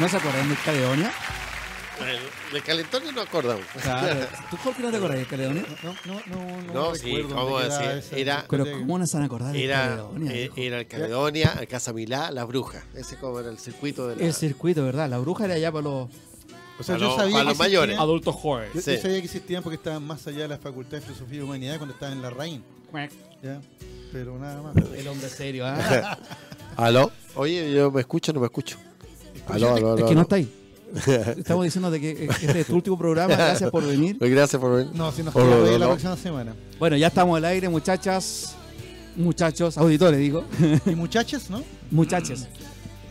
¿No se acuerdan del Caledonia? De calentón no acordamos. Claro. ¿Tú por qué no te acordás del Caledonia? No, no, no, no, No, sí, recuerdo vamos a dónde quedaba decir, era- Pero. ¿cómo no se van a acordar Era, Caledonia? eh, viejo? era el Caledonia, el Casa Milá, la Bruja. Ese como era el circuito de la... El circuito, ¿verdad? La bruja era ya para los O sea, Para yo los- sabía para que los mayores. adultos jóvenes. Yo, Sí. yo sabía que existían porque estaban más allá de la Facultad de Filosofía y Humanidad cuando estaba en la RAIN. ¿ya? Pero nada más. El hombre serio, ¿ah? ¿Aló? Oye, yo me escucho o no me escucho. Aló, aló, aló. Es que no está ahí. Estamos diciendo de que este es tu último programa. Gracias por venir. Pues Gracias por venir. No, si nos Oh, queda no, ver no, la próxima semana. Bueno, ya estamos al aire, muchachas, muchachos, auditores, digo. Y muchachos, ¿no? Muchachas.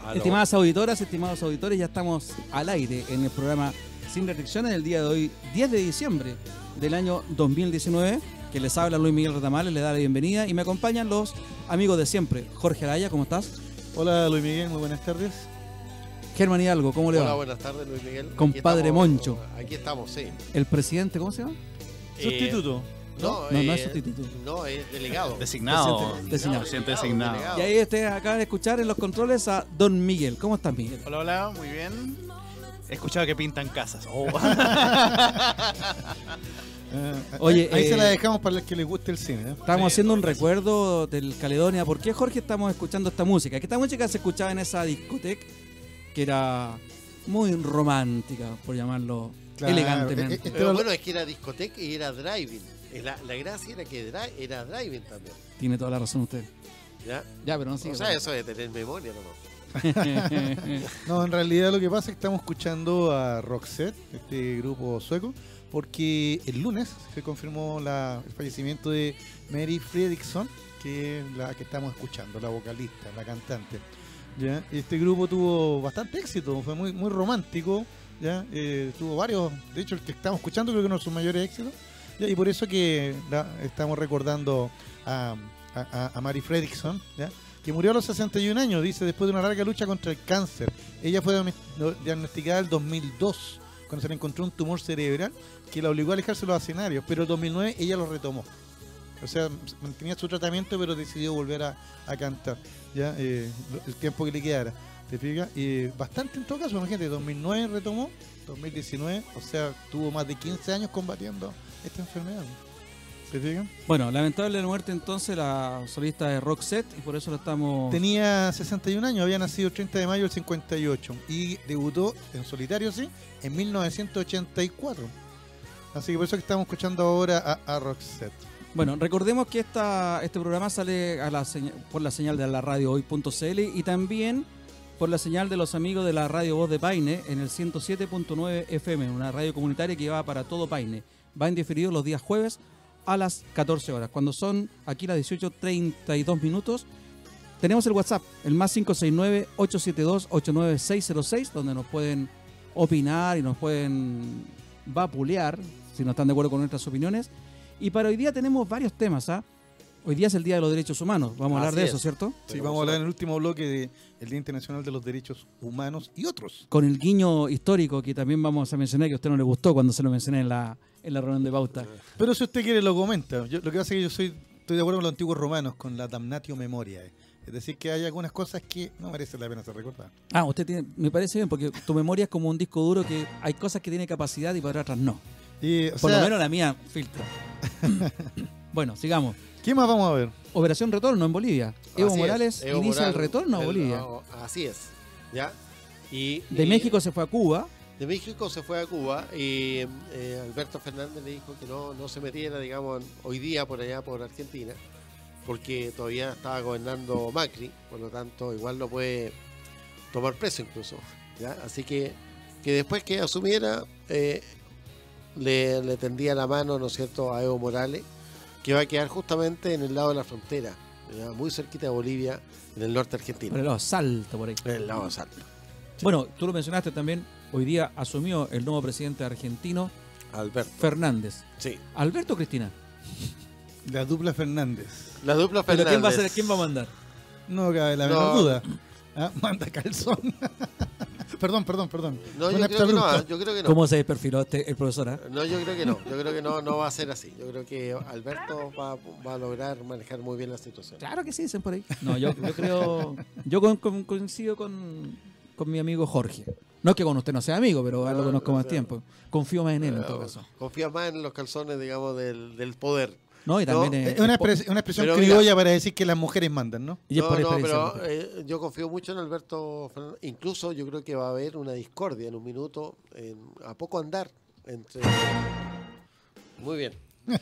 Aló. Estimadas auditoras, estimados auditores, ya estamos al aire en el programa Sin Restricciones del día de hoy, 10 de diciembre del año 2019. Que les habla Luis Miguel Retamales, le da la bienvenida y me acompañan los amigos de siempre. Jorge Araya, ¿cómo estás? Hola Luis Miguel, muy buenas tardes. Germán Hidalgo, ¿cómo le Hola, va? buenas tardes, Luis Miguel. Aquí Compadre estamos- Moncho. Aquí estamos, sí. El presidente, ¿cómo se llama? Eh, Sustituto. no, No, no es eh, sustituto. No, es delegado. Designado. Presidente designado. Presidente designado. Y ahí ustedes acaban de escuchar en los controles a Don Miguel. ¿Cómo estás, Miguel? Hola, hola, muy bien. He escuchado que pintan casas. Oh. Ah, Oye, ahí eh, se la dejamos para el que le guste el cine. ¿eh? Estamos Sí, haciendo un recuerdo del Caledonia. ¿Por qué, Jorge, estamos escuchando esta música? Que esta música se escuchaba en esa discoteca que era muy romántica, por llamarlo Claro, elegantemente. eh, eh, Pero bueno, es que era discoteca y era driving. La, la gracia era que dri- era driving también. Tiene toda la razón usted. ¿ya? Ya, pero no sigue. o sea, eso de tener memoria nomás. No, en realidad lo que pasa es que estamos escuchando a Roxette, este grupo sueco, porque el lunes se confirmó la- el fallecimiento de Mary Fredriksson, que es la que estamos escuchando, la vocalista, la cantante. ¿Ya? Este grupo tuvo bastante éxito, fue muy, muy romántico, ¿ya? Eh, tuvo varios, de hecho el que estamos escuchando creo que uno de sus mayores éxitos, y por eso que estamos recordando a, a, a- Mary Fredriksson, ¿ya? que murió a los 61 años, dice, después de una larga lucha contra el cáncer. Ella fue diagno- diagnosticada en el 2002, cuando se le encontró un tumor cerebral que la obligó a alejarse de los escenarios, pero en 2009 ella lo retomó. O sea, mantenía su tratamiento, pero decidió volver a, a cantar, ya eh, el tiempo que le quedara. ¿Te fijas? Y bastante en todo caso, imagínate, 2009 retomó, 2019, o sea, tuvo más de 15 años combatiendo esta enfermedad. ¿Te fijas? bueno, lamentable muerte entonces la solista de Roxette y por eso lo estamos... Tenía 61 años, había nacido el 30 de mayo del 58 y debutó en solitario, sí, en 1984. Así que por eso que estamos escuchando ahora a, a Roxette. Bueno, recordemos que esta, este programa sale a la por la señal de la radio hoy.cl y también por la señal de los amigos de la radio Voz de Paine en el 107.9 FM, una radio comunitaria que va para todo Paine. Va en diferido los días jueves a las 14 horas. Cuando son aquí las 18.32 minutos, tenemos el WhatsApp, el más 569-872-89606, donde nos pueden opinar y nos pueden vapulear si no están de acuerdo con nuestras opiniones. Y para hoy día tenemos varios temas. ¿ah? Hoy día es el Día de los Derechos Humanos. Vamos a hablar Así de es. eso, ¿cierto? Sí, vamos a hablar en el último bloque del Día Internacional de los Derechos Humanos y otros. Con el guiño histórico que también vamos a mencionar, que a usted no le gustó cuando se lo mencioné en la, en la reunión de pauta. Pero si usted quiere lo comenta. Yo- lo que pasa es que yo soy, estoy de acuerdo con los antiguos romanos, con la damnatio memoria. Es decir, que hay algunas cosas que no merecen la pena ser recordadas. Ah, usted tiene, me parece bien, porque tu memoria es como un disco duro que hay cosas que tiene capacidad y para otras no. Y, o Por sea, lo menos la mía filtra. bueno, sigamos. ¿Qué más vamos a ver? Operación Retorno en Bolivia. Evo Así Morales Evo inicia el retorno a Bolivia. no, así es. ¿Ya? Y, De y- México se fue a Cuba. De México se fue a Cuba y eh, Alberto Fernández le dijo que no, no se metiera, digamos, hoy día por allá, por Argentina, porque todavía estaba gobernando Macri, por lo tanto, igual lo puede tomar preso incluso. ¿ya? Así que, que después que asumiera, eh, le, le tendía la mano, ¿no es cierto?, a Evo Morales, que va a quedar justamente en el lado de la frontera, ¿ya? muy cerquita de Bolivia, en el norte argentino. Por el lado salto por ahí. En el lado de Salta. Bueno, tú lo mencionaste también. Hoy día asumió el nuevo presidente argentino, Alberto. Fernández. Sí. Alberto o Cristina. La dupla Fernández. La dupla Pero Fernández. ¿quién va a ser, quién va a mandar? No cabe la No. menor duda. Ah, Manda calzón. perdón, perdón, perdón. No, yo creo que no, exabrupto. yo creo que no. ¿Cómo se desperfiló este, el profesor? ah? No, yo creo que no, yo creo que no, no va a ser así. Yo creo que Alberto va, va a lograr manejar muy bien la situación. Claro que sí, dicen por ahí. No, yo, yo creo. Yo con- con- coincido con, con mi amigo Jorge. No es que con usted no sea amigo, pero No, lo conozco no, más no. tiempo. Confío más en él en todo caso. Confía más en los calzones, digamos, del, del poder. No, y también No, es- Es una, expres- una expresión Pero mira- criolla para decir que las mujeres mandan, ¿no? y es no, por no, pero propia. eh, yo confío mucho en Alberto Fernández. Incluso yo creo que va a haber una discordia en un minuto, en- a poco andar, entre... Muy bien.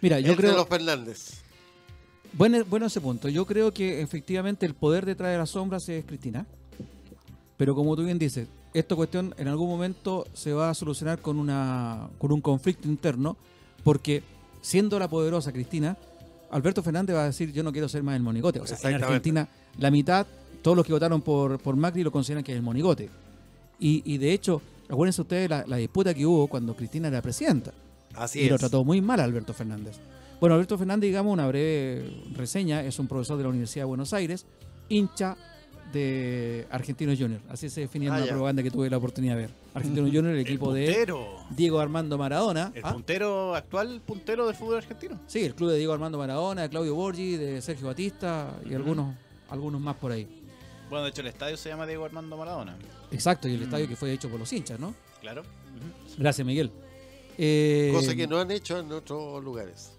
Mira, yo entre creo... los Fernández. Bueno, bueno ese punto. Yo creo que efectivamente el poder detrás de las sombras es Cristina. Pero como tú bien dices, esta cuestión en algún momento se va a solucionar con una con un conflicto interno, porque siendo la poderosa Cristina, Alberto Fernández va a decir yo no quiero ser más el monigote. O sea, en. Argentina la mitad, todos los que votaron por, por Macri lo consideran que es el monigote. Y, y de hecho, acuérdense ustedes la, la disputa que hubo cuando Cristina era presidenta Así y es. lo trató muy mal a Alberto Fernández. Bueno, Alberto Fernández, digamos, una breve reseña, es un profesor de la Universidad de Buenos Aires, hincha de Argentinos Junior. Así se definía Ah, una ya. propaganda que tuve la oportunidad de ver. Argentinos Junior, el equipo de. Diego Armando Maradona. El Ah, puntero, actual puntero del fútbol argentino. sí, el club de Diego Armando Maradona, de Claudio Borgi, de Sergio Batista y algunos, algunos más por ahí. Bueno, de hecho el estadio se llama Diego Armando Maradona. Exacto, y el Mm. estadio que fue hecho por los hinchas, ¿no? Claro. Gracias, Miguel. Eh, Cosa que no han hecho en otros lugares.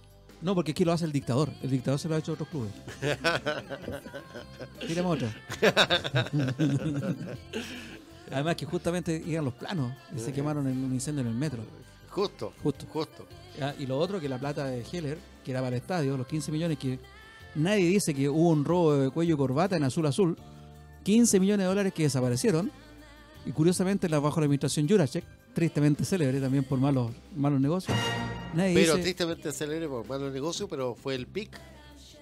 No, porque aquí lo hace el dictador. El dictador se lo ha hecho a otros clubes. Tírame otro. Además que justamente iban los planos y se quemaron en un incendio en el metro. Justo, Justo. justo. Ah, Y lo otro que la plata de Heller, que era para el estadio, los 15 millones que nadie dice que hubo un robo de cuello y corbata en azul azul. 15 millones de dólares que desaparecieron. Y curiosamente la bajo la administración Juracek, tristemente célebre también por malos, malos negocios. Nadie Pero dice, tristemente célebre por malos negocios, pero fue el pic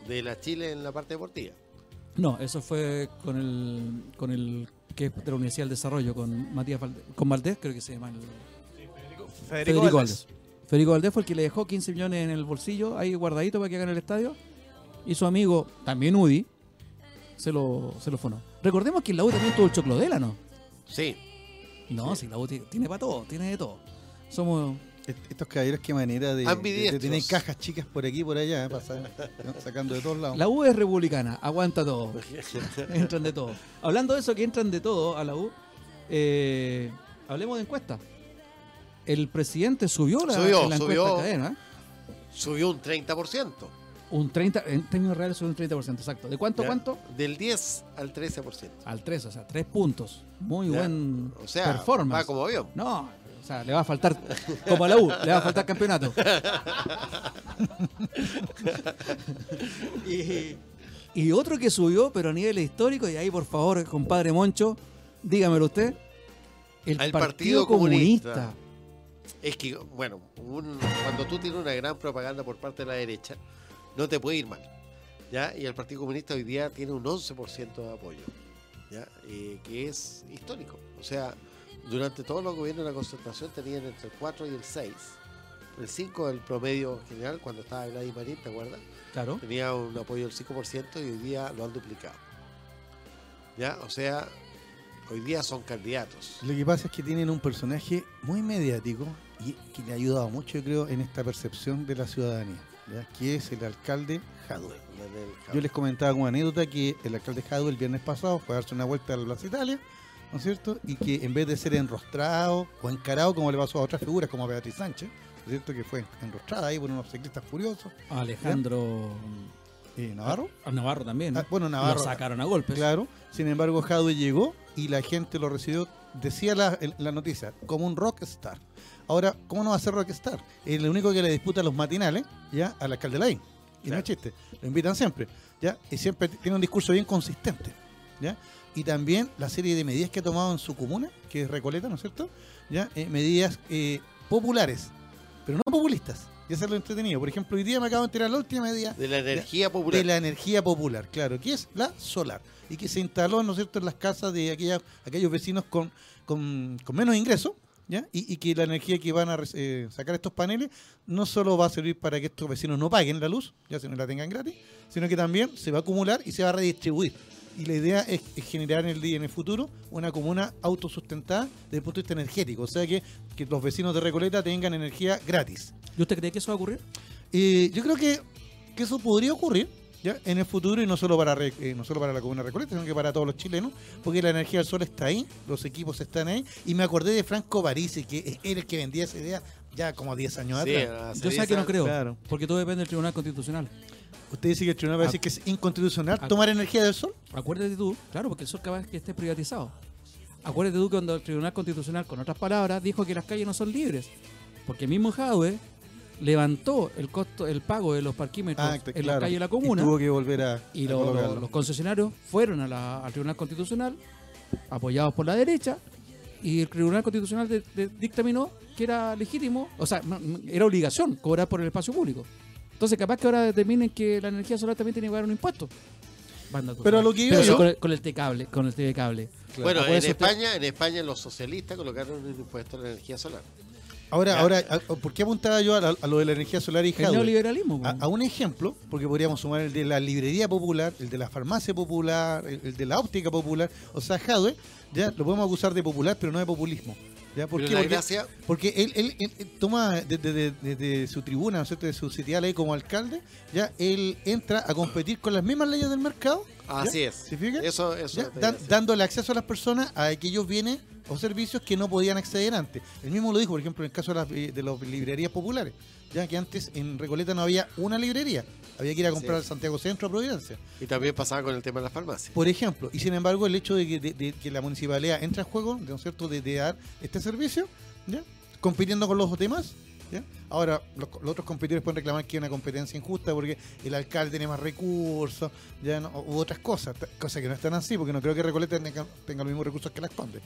de la Chile en la parte deportiva. No, eso fue con el con el que es de la Universidad del Desarrollo, con Matías Valdés, con Valdés, creo que se llama el Federico, Federico Valdés. Valdés. Federico Valdés fue el que le dejó 15 millones en el bolsillo, ahí guardadito para que hagan el estadio. Y su amigo, también Udi, se lo, se lo fonó. Recordemos que en la U también tuvo el choclodela, ¿no? Sí, No, si la U ti- tiene para todo, tiene de todo. Somos. Est- Estos caballeros, qué manera de, de, de tener cajas chicas por aquí y por allá, ¿eh? Sacando de todos lados. La U es republicana, aguanta todo. entran de todo. Hablando de eso, que entran de todo a la U, eh, hablemos de encuesta. El presidente subió la, Subió, la encuesta subió. cadena. ¿eh? subió un 30%. Un 30, en términos reales subió un 30%, exacto. ¿De cuánto, ¿ya? cuánto? Del 10 al 13%. Al 3, o sea, 3 puntos. Muy ¿ya? buen O sea, performance. va como avión. No, o sea, le va a faltar, como a la U, le va a faltar campeonato. y, y otro que subió, pero a nivel histórico, y ahí por favor, compadre Moncho, dígamelo usted. El, El Partido, Partido Comunista. Comunista. Es que, bueno, un- cuando tú tienes una gran propaganda por parte de la derecha, no te puede ir mal. ¿ya? Y el Partido Comunista hoy día tiene un 11% de apoyo, ¿ya? Eh, que es histórico. O sea, durante todos los gobiernos de la concertación tenían entre el 4 y el 6. El 5 el promedio general, cuando estaba Gladys Marín, ¿te acuerdas? Claro. Tenía un apoyo del 5% y hoy día lo han duplicado. ¿Ya? O sea, hoy día son candidatos. Lo que pasa es que tienen un personaje muy mediático y que le ha ayudado mucho, yo creo, en esta percepción de la ciudadanía, ¿ya? que es el alcalde Jadwe. Yo les comentaba como anécdota que el alcalde Jadwe el viernes pasado fue a darse una vuelta a la Plaza Italia, ¿no es cierto? Y que en vez de ser enrostrado o encarado como le pasó a otras figuras como a Beatriz Sánchez, ¿no es cierto? Que fue enrostrada ahí por unos ciclistas furiosos. Alejandro Eh, Navarro. a Navarro también. ¿no? Ah, bueno, Navarro. Lo sacaron a golpes. Claro. Sin embargo, Jadwe llegó y la gente lo recibió, decía la, el- la noticia, como un rockstar. Ahora, ¿cómo no va a ser rockstar? El único que le disputa los matinales, ya, al alcalde Laín. Y no es chiste, lo invitan siempre, ¿ya? Y siempre tiene un discurso bien consistente, ¿ya? Y también la serie de medidas que ha tomado en su comuna, que es Recoleta, ¿no es cierto? ¿Ya? Eh, medidas eh, populares, pero no populistas. Y eso es lo entretenido. Por ejemplo, hoy día me acabo de enterar la última medida De la energía popular. de la energía popular, claro, que es la solar, y que se instaló, ¿no es cierto?, en las casas de aquella, aquellos vecinos con, con, con menos ingresos, ¿ya? Y, y que la energía que van a eh, sacar estos paneles no solo va a servir para que estos vecinos no paguen la luz, ya si no la tengan gratis, sino que también se va a acumular y se va a redistribuir. Y la idea es, es generar en el día en el futuro una comuna autosustentada desde el punto de vista energético, o sea que, que los vecinos de Recoleta tengan energía gratis. ¿Y usted cree que eso va a ocurrir? Eh, yo creo que, que eso podría ocurrir, ¿ya? en el futuro y no solo para Re- eh, no solo para la comuna de Recoleta, sino que para todos los chilenos, porque la energía del sol está ahí, los equipos están ahí, y me acordé de Franco Parisi, que era el que vendía esa idea ya como 10 años Sí, atrás. Yo sé 10 que no creo, Claro. porque todo depende del Tribunal Constitucional. Usted dice que el tribunal va a decir que es inconstitucional tomar energía del sol. Acuérdate tú, claro, porque el sol capaz que esté privatizado. Acuérdate tú que cuando el Tribunal Constitucional, con otras palabras, dijo que las calles no son libres. Porque mismo Jadwe levantó el costo, el pago de los parquímetros Ah, en claro. la calle de la Y comuna tuvo que volver a, y, a lo- lo- colocarlo. los concesionarios fueron a la- al Tribunal Constitucional, apoyados por la derecha, y el Tribunal Constitucional de- de- dictaminó que era legítimo, o sea, era obligación cobrar por el espacio público. Entonces, capaz que ahora determinen que la energía solar también tiene que pagar un impuesto. Banda, Pero sabes. lo que iba Pero yo- con el, con el T-cable, con el TV cable. Bueno, en España, en España los socialistas colocaron un impuesto a la energía solar. Ahora, Ya. ahora, ¿por qué apuntaba yo a, la- a lo de la energía solar y El neoliberalismo. A, un ejemplo, porque podríamos sumar el de la librería popular, el de la farmacia popular, el, el de la óptica popular, o sea, Jadwe, ya lo podemos acusar de popular, pero no de populismo. ¿ya? ¿Por qué? Porque, gracia, porque él, él- él- él toma desde de, de- de su tribuna, ¿no es cierto? de su sitial ahí como alcalde, ya él entra a competir con las mismas leyes del mercado, así es. ¿se fija? Eso, eso dan- dándole acceso a las personas a aquellos bienes o servicios que no podían acceder antes. Él mismo lo dijo, por ejemplo, en el caso de las, eh, de las librerías populares, ya que antes en Recoleta no había una librería, había que ir a comprar Sí. al Santiago Centro a Providencia, Y también pasaba con el tema de las farmacias. por ejemplo. Y sin embargo, el hecho de que, de- de que la municipalidad entre a juego, ¿no es cierto?, de, dar este servicio, ¿ya? compitiendo con los demás. ¿ya? Ahora, los, los otros competidores pueden reclamar que es una competencia injusta porque el alcalde tiene más recursos, ya no, u otras cosas, cosas que no están así, porque no creo que Recoleta tenga, tenga los mismos recursos que las Condes.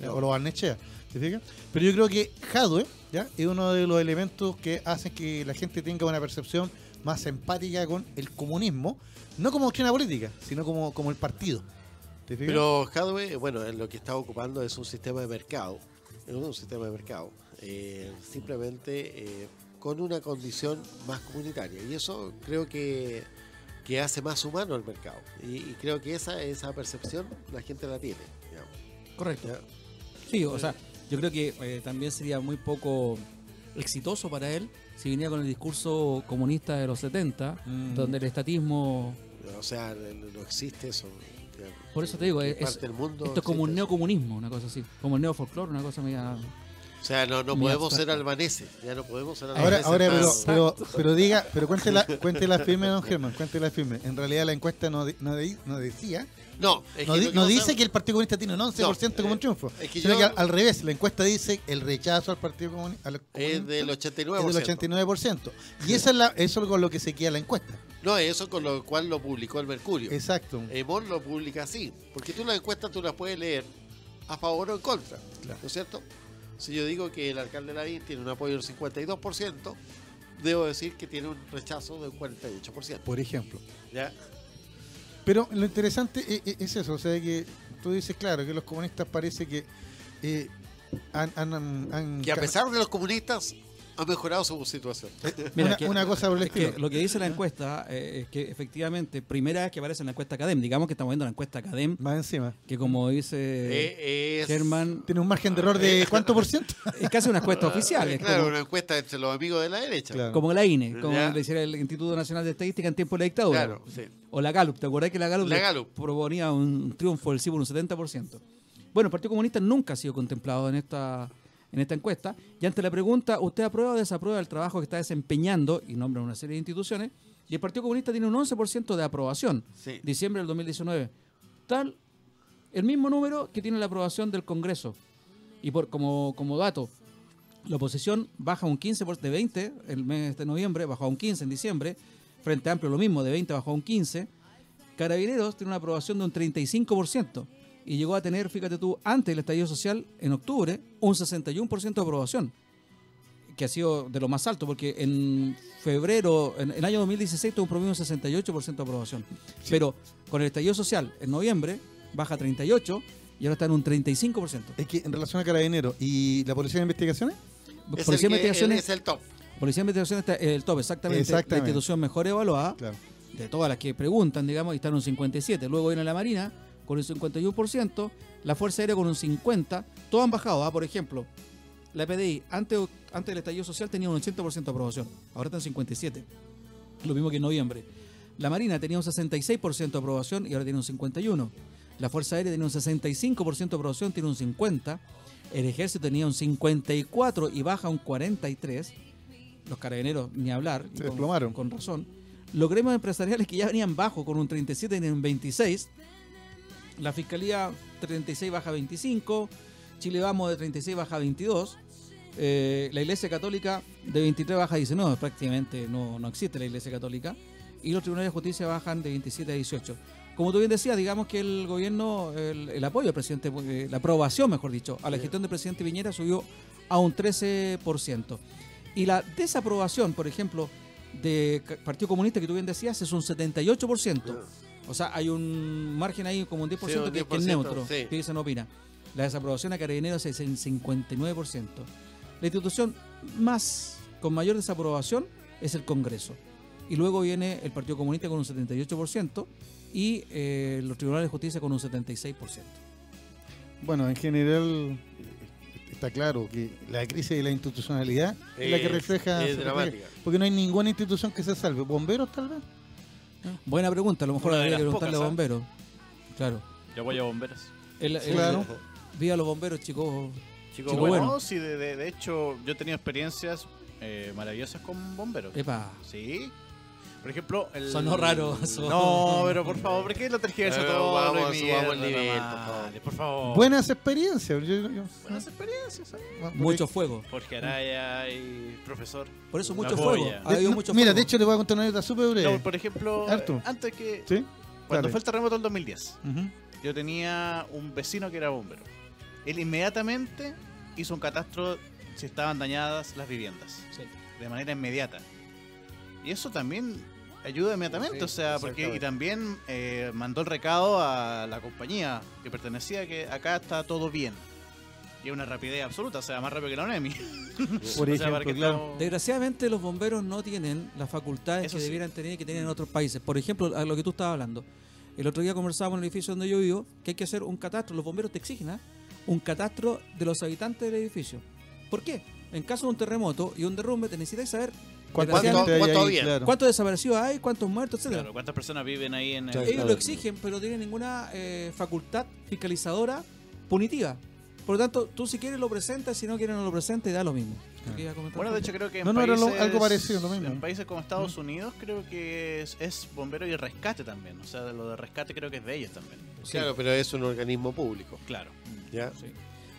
¿Ya? O los Barnechea, ¿se fija? Pero yo creo que Jadwe ¿ya? es uno de los elementos que hacen que la gente tenga una percepción más empática con el comunismo, no como doctrina política, sino como, como el partido. ¿Te fijas? Pero Hadwe, bueno, en lo que está ocupando es un sistema de mercado. Es un sistema de mercado. eh, simplemente eh, con una condición más comunitaria. Y eso creo que, que hace más humano el mercado. Y, y creo que esa, esa percepción la gente la tiene. digamos, Correcto. ¿ya? Sí, o sea, yo creo que eh, también sería muy poco exitoso para él si venía con el discurso comunista de los 70, Mm. donde el estatismo... O sea, no existe eso. Por eso te digo, ¿En es- qué parte del mundo Esto es como un neocomunismo, una cosa así. Como el neofolclore, una cosa media... O sea, no, no podemos ser albaneses. Ya no podemos ser Ahora, albaneses. ahora pero, más- pero, pero diga, pero cuéntela, cuéntela firme, don Germán, cuéntela firme. En realidad la encuesta no, di- no, di- no decía, no, es no, que di- lo que no dice que el Partido Comunista tiene un 11% como eh, un triunfo. es que sino yo- que al, al revés, la encuesta dice el rechazo al Partido Comunista es del 89%. es del 89%. Y esa es la, eso es con lo que se queda la encuesta. No, eso con lo cual lo publicó el Mercurio. Exacto. Emol lo publica así. Porque tú las encuestas tú las puedes leer a favor o en contra. Claro. ¿No es cierto? Si yo digo que el alcalde Lavín tiene un apoyo del 52%, debo decir que tiene un rechazo del 48%. Por ejemplo. ¿Ya? Pero lo interesante e- e- es eso, o sea que tú dices, claro, que los comunistas parece que eh, han, han- han- han- Que a pesar de los comunistas, ha mejorado su situación. Mira, una, que- una cosa por el que estilo. lo que dice la encuesta eh, es que efectivamente, primera vez que aparece en la encuesta Academ, digamos que estamos viendo la encuesta Academ, Más encima. que como dice Eh, es, Germán, Tiene un margen de error de cuánto por ciento? es casi una encuesta oficial, Eh, es claro, como, una encuesta entre los amigos de la derecha. Claro. como la INE, como le hiciera el Instituto Nacional de Estadística en tiempo de la dictadura. Claro, sí. O la Gallup, ¿te acordás que la Gallup, La Gallup. proponía un triunfo del sí por un 70%? Bueno, el Partido Comunista nunca ha sido contemplado en esta, en esta encuesta. Y ante la pregunta, ¿usted aprueba o desaprueba el trabajo que está desempeñando? Y nombra una serie de instituciones. Y el Partido Comunista tiene un 11% de aprobación. Sí. Diciembre del 2019. Tal, el mismo número que tiene la aprobación del Congreso. Y por como, como dato, la oposición baja un 15% por- de 20 el mes de noviembre, bajó a un 15 en diciembre. Frente Amplio lo mismo, de 20 bajó a un 15. Carabineros tiene una aprobación de un 35% y llegó a tener, fíjate tú, antes del estallido social, en octubre, un 61% de aprobación, que ha sido de lo más alto, porque en febrero, en el año 2016 tuvo un promedio de 68% de aprobación. Pero con el estallido social, en noviembre, baja a 38% y ahora está en un 35%. Es que en relación a Carabineros y la Policía de Investigaciones, Es Policía de el, que- Investigaciones, es el top. Policía de Investigaciones está el top, exactamente, Exactamente. la institución mejor evaluada. claro. de todas las que preguntan, digamos, y están en un 57. Luego viene la Marina con un 51%, la Fuerza Aérea con un 50%. Todos han bajado, ¿ah? por ejemplo, la PDI antes, antes del estallido social tenía un 80% de aprobación, ahora está en 57%. Lo mismo que en noviembre. La Marina tenía un 66% de aprobación y ahora tiene un 51%. La Fuerza Aérea tenía un 65% de aprobación, tiene un 50%. El Ejército tenía un 54% y baja un 43%. Los carabineros, ni hablar. Se con- desplomaron. Con razón. Los gremios empresariales que ya venían bajo con un 37 y un 26. La Fiscalía 36 baja 25. Chile Vamos de 36 baja 22. Eh, la Iglesia Católica de 23 baja 19. Prácticamente no, no existe la Iglesia Católica. Y los tribunales de justicia bajan de 27 a 18. Como tú bien decías, digamos que el gobierno, el, el apoyo al presidente, eh, la aprobación, mejor dicho, a la gestión del presidente Piñera subió a un 13%. Y la desaprobación, por ejemplo, de Partido Comunista, que tú bien decías, es un 78%. O sea, hay un margen ahí como un 10%, Sí, un que, que es 10%, neutro, sí. que dice no opina. La desaprobación a Carabineros es en 59%. La institución más con mayor desaprobación es el Congreso. Y luego viene el Partido Comunista con un 78% y eh, los tribunales de justicia con un 76%. Bueno, en general está claro que la crisis de la institucionalidad es la que refleja... es se dramática. refleja- Porque no hay ninguna institución que se salve. ¿Bomberos tal vez? Buena pregunta, a lo mejor Una de habría que las preguntarle a pocas, ¿ah? bomberos. Claro. Yo voy a bomberos. El, el- Claro. Viva los bomberos, chicos. Chico, Chico bueno, bueno. sí, de, de- de hecho, yo he tenido experiencias eh, maravillosas con bomberos. Epa. Sí. Por ejemplo, el... Sonó raro, sonó- No, pero por favor, ¿por qué lo tergiversa Pero todo? vamos, subamos el nivel, por favor. por favor. Buenas experiencias. Yo- yo- Buenas experiencias, ¿eh? Ah, Mucho fuego. Jorge Araya y profesor. Por eso mucho fuego. Ha no, mucho mira, fuego. de hecho le voy a contar una anécdota súper breve. No, por ejemplo, eh, antes que... ¿Sí? Cuando Dale. fue el terremoto del 2010, Ujú. yo tenía un vecino que era bombero. Él inmediatamente hizo un catastro si estaban dañadas las viviendas. Sí. De manera inmediata. Y eso también ayuda inmediatamente, Sí, o sea, porque y también eh, mandó el recado a la compañía que pertenecía que acá está todo bien. Y una rapidez absoluta, o sea, más rápido que la UNEMI. Por O sea, para ejemplo, que claro. estamos- Desgraciadamente los bomberos no tienen las facultades Eso que sí. debieran tener y que tienen en otros países. Por ejemplo, a lo que tú estabas hablando. El otro día conversábamos en el edificio donde yo vivo que hay que hacer un catastro. Los bomberos te exigen ¿ah? un catastro de los habitantes del edificio. ¿Por qué? En caso de un terremoto y un derrumbe, te necesitas saber ¿Cuánta desgraciadamente, gente hay ¿Cuánto ahí? Claro. cuántos desaparecidos hay, cuántos muertos, etcétera. Claro, ¿cuántas personas viven ahí en el... Claro. Ellos lo exigen, pero no tienen ninguna eh, facultad fiscalizadora punitiva. Por lo tanto, tú si quieres lo presentas, si no quieres no lo presentas y da lo mismo. Bueno, de hecho creo que en No, no, era lo- países, algo parecido, lo mismo. En países como Estados Unidos creo que es, es bombero y rescate también. O sea, lo de rescate creo que es de ellos también. Sí. Claro, pero es un organismo público. Claro. ¿ya? Sí.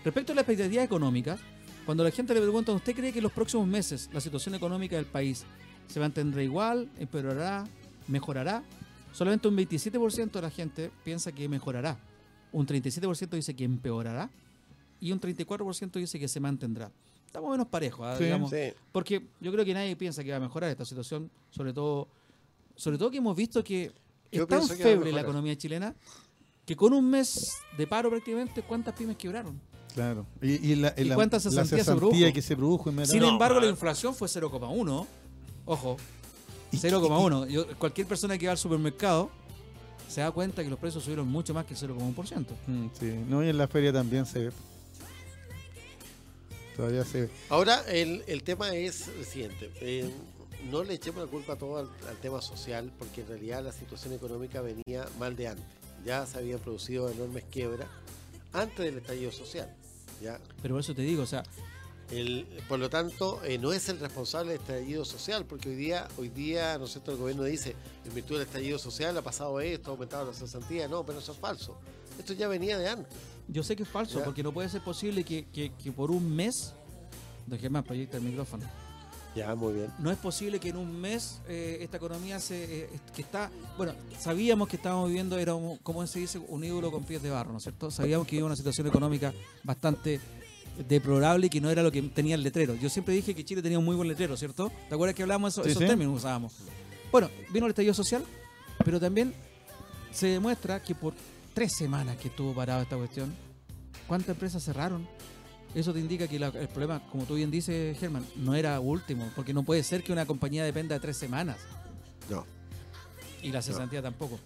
Respecto a la expectativa económica, cuando la gente le pregunta, ¿usted cree que en los próximos meses la situación económica del país se mantendrá igual, empeorará, mejorará? Solamente un 27% de la gente piensa que mejorará, un 37% dice que empeorará y un 34% dice que se mantendrá. Estamos menos parejos, ¿ah? Sí. digamos, Sí. porque yo creo que nadie piensa que va a mejorar esta situación, sobre todo, sobre todo que hemos visto que Yo es tan que feble la economía chilena que con un mes de paro prácticamente, ¿cuántas pymes quebraron? Claro. Y, y la, ¿Y cuánta cesantía se produjo? que se produjo Sin. No, embargo, la inflación fue 0,1. Ojo, Y- 0,1. Yo- Cualquier persona que va al supermercado se da cuenta que los precios subieron mucho más que el 0,1%. Mm, sí. No, y en la feria también se ve. Todavía se ve. Ahora, el, el tema es el siguiente. eh, no le echemos la culpa todo al, al tema social, porque en realidad la situación económica venía mal de antes. Ya se habían producido enormes quiebras antes del estallido social. ¿Ya? Pero por eso te digo, o sea, El- por lo tanto, eh, no es el responsable del estallido social, porque hoy día, hoy día, ¿no es cierto? El gobierno dice, en virtud del estallido social ha pasado esto, ha aumentado la cesantía. No, pero eso es falso. Esto ya venía de antes. yo sé que es falso, Ya. porque no puede ser posible que, que- que por un mes. Deje más, proyecta el micrófono. Ya, muy bien. No es posible que en un mes eh, esta economía se eh, que está bueno sabíamos que estábamos viviendo era un- como se dice un ídolo con pies de barro no es cierto sabíamos que iba una situación económica bastante deplorable y que no era lo que tenía el letrero. Yo siempre dije que Chile tenía un muy buen letrero cierto te acuerdas que hablamos eso- Sí, esos sí. términos usábamos. Bueno vino el estallido social pero también se demuestra que por tres semanas que estuvo parada esta cuestión cuántas empresas cerraron eso te indica que la- el problema, como tú bien dices, Germán, no era último, porque no puede ser que una compañía dependa de tres semanas No. y la cesantía tampoco.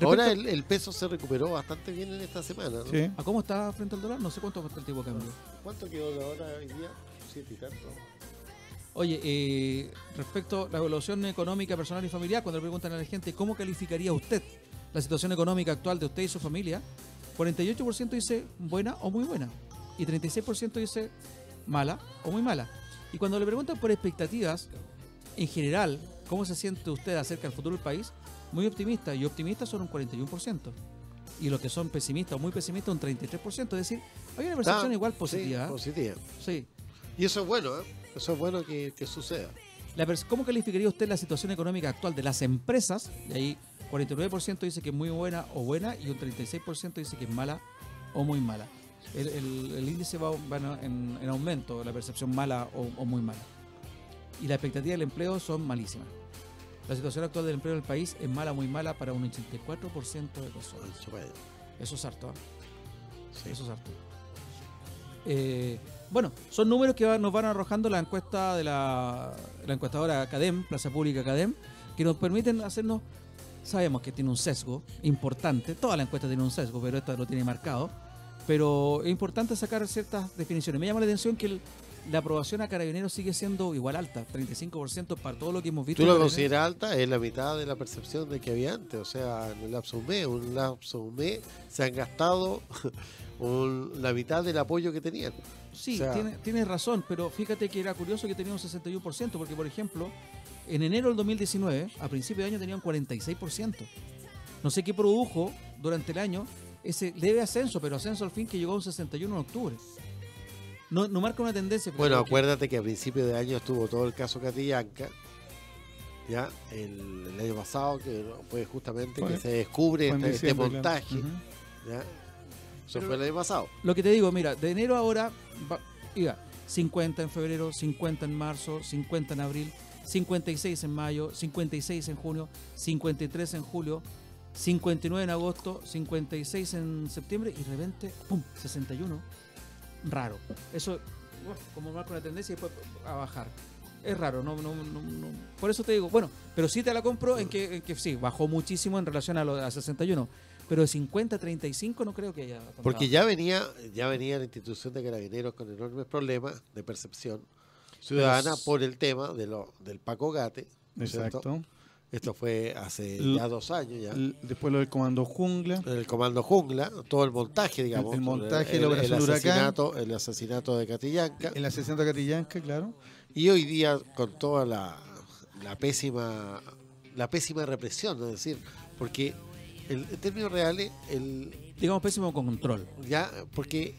Ahora el, el peso se recuperó bastante bien en esta semana. ¿no? Sí. ¿A cómo está frente al dólar? No sé cuánto está el tipo de cambio. ¿Cuánto quedó la hora hoy día? Siete y tanto. Oye, eh, respecto a la evaluación económica personal y familiar, cuando le preguntan a la gente cómo calificaría usted la situación económica actual de usted y su familia, 48% dice buena o muy buena y 36% dice mala o muy mala. Y cuando le preguntan por expectativas, en general, ¿cómo se siente usted acerca del futuro del país? Muy optimista y optimistas son un 41%. Y los que son pesimistas o muy pesimistas un 33%. Es decir, hay una percepción Ah, igual sí, positiva. ¿eh? positiva. Sí. Y eso es bueno, ¿eh? Eso es bueno que, que suceda. La ¿Cómo calificaría usted la situación económica actual de las empresas? Y ahí 49% dice que es muy buena o buena y un 36% dice que es mala o muy mala. El, el- el índice va, va en, en aumento, la percepción mala o, o muy mala. Y la expectativa del empleo son malísimas. La situación actual del empleo en el país es mala, muy mala para un 84% de personas. Eso es harto, ¿ah? Sí. Eso es harto. Eh, bueno, son números que va- nos van arrojando la encuesta de la, la encuestadora Cadem, Plaza Pública Cadem, que nos permiten hacernos. Sabemos que tiene un sesgo importante, toda la encuesta tiene un sesgo, pero esta lo tiene marcado. Pero es importante sacar ciertas definiciones. Me llama la atención que el- la aprobación a carabineros sigue siendo igual alta, 35% para todo lo que hemos visto. Tú lo consideras alta, es la mitad de la percepción de que había antes. O sea, en un lapso un mes, un lapso un mes, se han gastado un- la mitad del apoyo que tenían. Sí, O sea- tienes razón, pero fíjate que era curioso que tenía un 61%, porque por ejemplo, en enero del 2019, a principio de año tenía un 46%. No sé qué produjo durante el año ese leve ascenso, pero ascenso al fin que llegó a un 61 en octubre. No, no marca una tendencia. pero Bueno, que- acuérdate que a principios de año estuvo todo el caso Catillanca, ya, el, el año pasado, que fue justamente Fue- que se descubre este, este claro. montaje, ya. Eso Pero- fue el año pasado. Lo que te digo, mira, de enero a ahora va- iba 50 en febrero, 50 en marzo, 50 en abril, 56 en mayo, 56 en junio, 53 en julio, 59 en agosto, 56 en septiembre y de repente, ¡pum!, 61. Raro. Eso, uf, como marca una tendencia y después a bajar. Es raro, no, no, no, no. Por eso te digo, bueno, pero sí te la compro en que, en que sí, bajó muchísimo en relación a, lo, a 61. Pero de 50 a 35 no creo que haya. Porque ya venía, ya venía la institución de carabineros con enormes problemas de percepción ciudadana por el tema de lo, del Paco Gate. ¿no es cierto? Esto fue hace L- ya dos años ya. Después lo del comando jungla. el comando Jungla, todo el montaje, digamos. el montaje, el, operación Huracán. asesinato, el asesinato de Catillanca. En la sesión de Catillanca, claro. Y hoy día con toda la, la pésima la pésima represión, es decir, porque el, en términos reales, el, digamos, pésimo control. ya, porque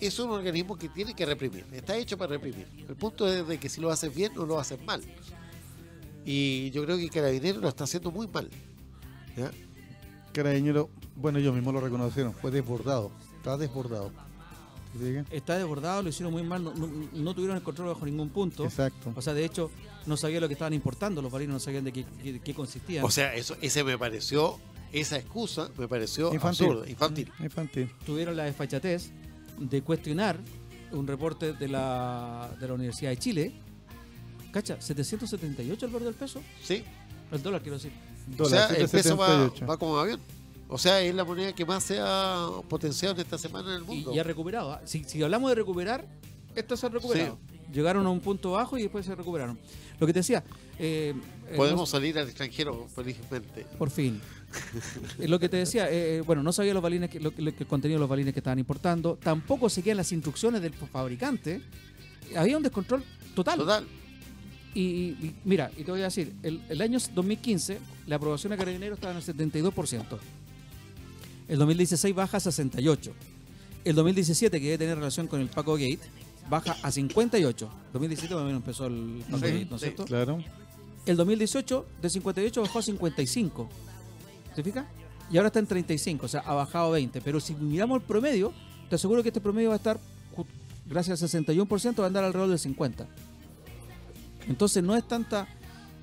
es un organismo que tiene que reprimir, está hecho para reprimir. El punto es de que si lo haces bien o lo haces mal. Y yo creo que Carabinero lo está haciendo muy mal. ¿ya? Carabinero, bueno, ellos mismos lo reconocieron, fue desbordado. Está desbordado. Está desbordado, lo hicieron muy mal, no, no- no tuvieron el control bajo ningún punto. Exacto. O sea, de hecho, no sabían lo que estaban importando, los barinos no sabían de qué, qué- qué consistían. O sea, eso, ese me pareció, esa excusa me pareció Infantil. absurda, infantil. Infantil. tuvieron la desfachatez de cuestionar un reporte de la, de la Universidad de Chile. ¿Cacha? 778 el valor del peso. Sí, El dólar, quiero decir. o sea, el peso va, 778. va como avión. O sea, es la moneda que más se ha potenciado en esta semana en el Y, mundo. y ha recuperado. ¿ah? Si, si hablamos de recuperar, estos se han recuperado. Llegaron a un punto bajo y después se recuperaron. Lo que te decía. eh, eh, Podemos no- salir al extranjero, felizmente. Por fin. Eh, lo que te decía, eh, bueno, no sabía los balines que, lo, lo- que el contenido de los balines que estaban importando. Tampoco seguían las instrucciones del fabricante. Había un descontrol total. Total. Y, y- mira, y te voy a decir, el, el año 2015 la aprobación a carabineros estaba en el 72%. El 2016 baja a 68%. El 2017, que debe tener relación con el Paco Gate, baja a 58%. 2017 más o menos empezó el Paco Sí, Gate, ¿no es sí. cierto? Claro. El 2018 de 58 bajó a 55. ¿Te fijas? Y ahora está en 35, o sea, ha bajado 20. Pero si miramos el promedio, te aseguro que este promedio va a estar, gracias al 61%, va a andar alrededor del 50. Entonces no es tanta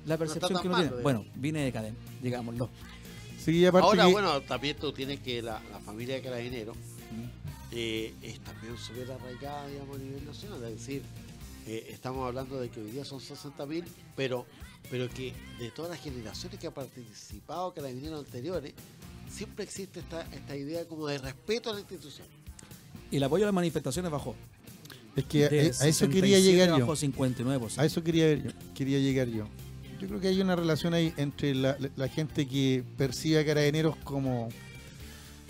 la percepción que uno tiene. Bueno, viene de cadena, digámoslo. Sí, Ahora, que- bueno, también tú tienes que la, la familia de carabineros eh, es también súper arraigada, digamos, a nivel nacional. Es decir, eh, estamos hablando de que hoy día son 60.000, pero, pero que de todas las generaciones que han participado carabineros anteriores, siempre existe esta, esta idea como de respeto a la institución. Y el apoyo a las manifestaciones bajó. Es que a, a eso 67 quería llegar yo. bajó 59%. A eso quería, quería llegar yo. Yo creo que hay una relación ahí entre la, la- gente que percibe a carabineros como,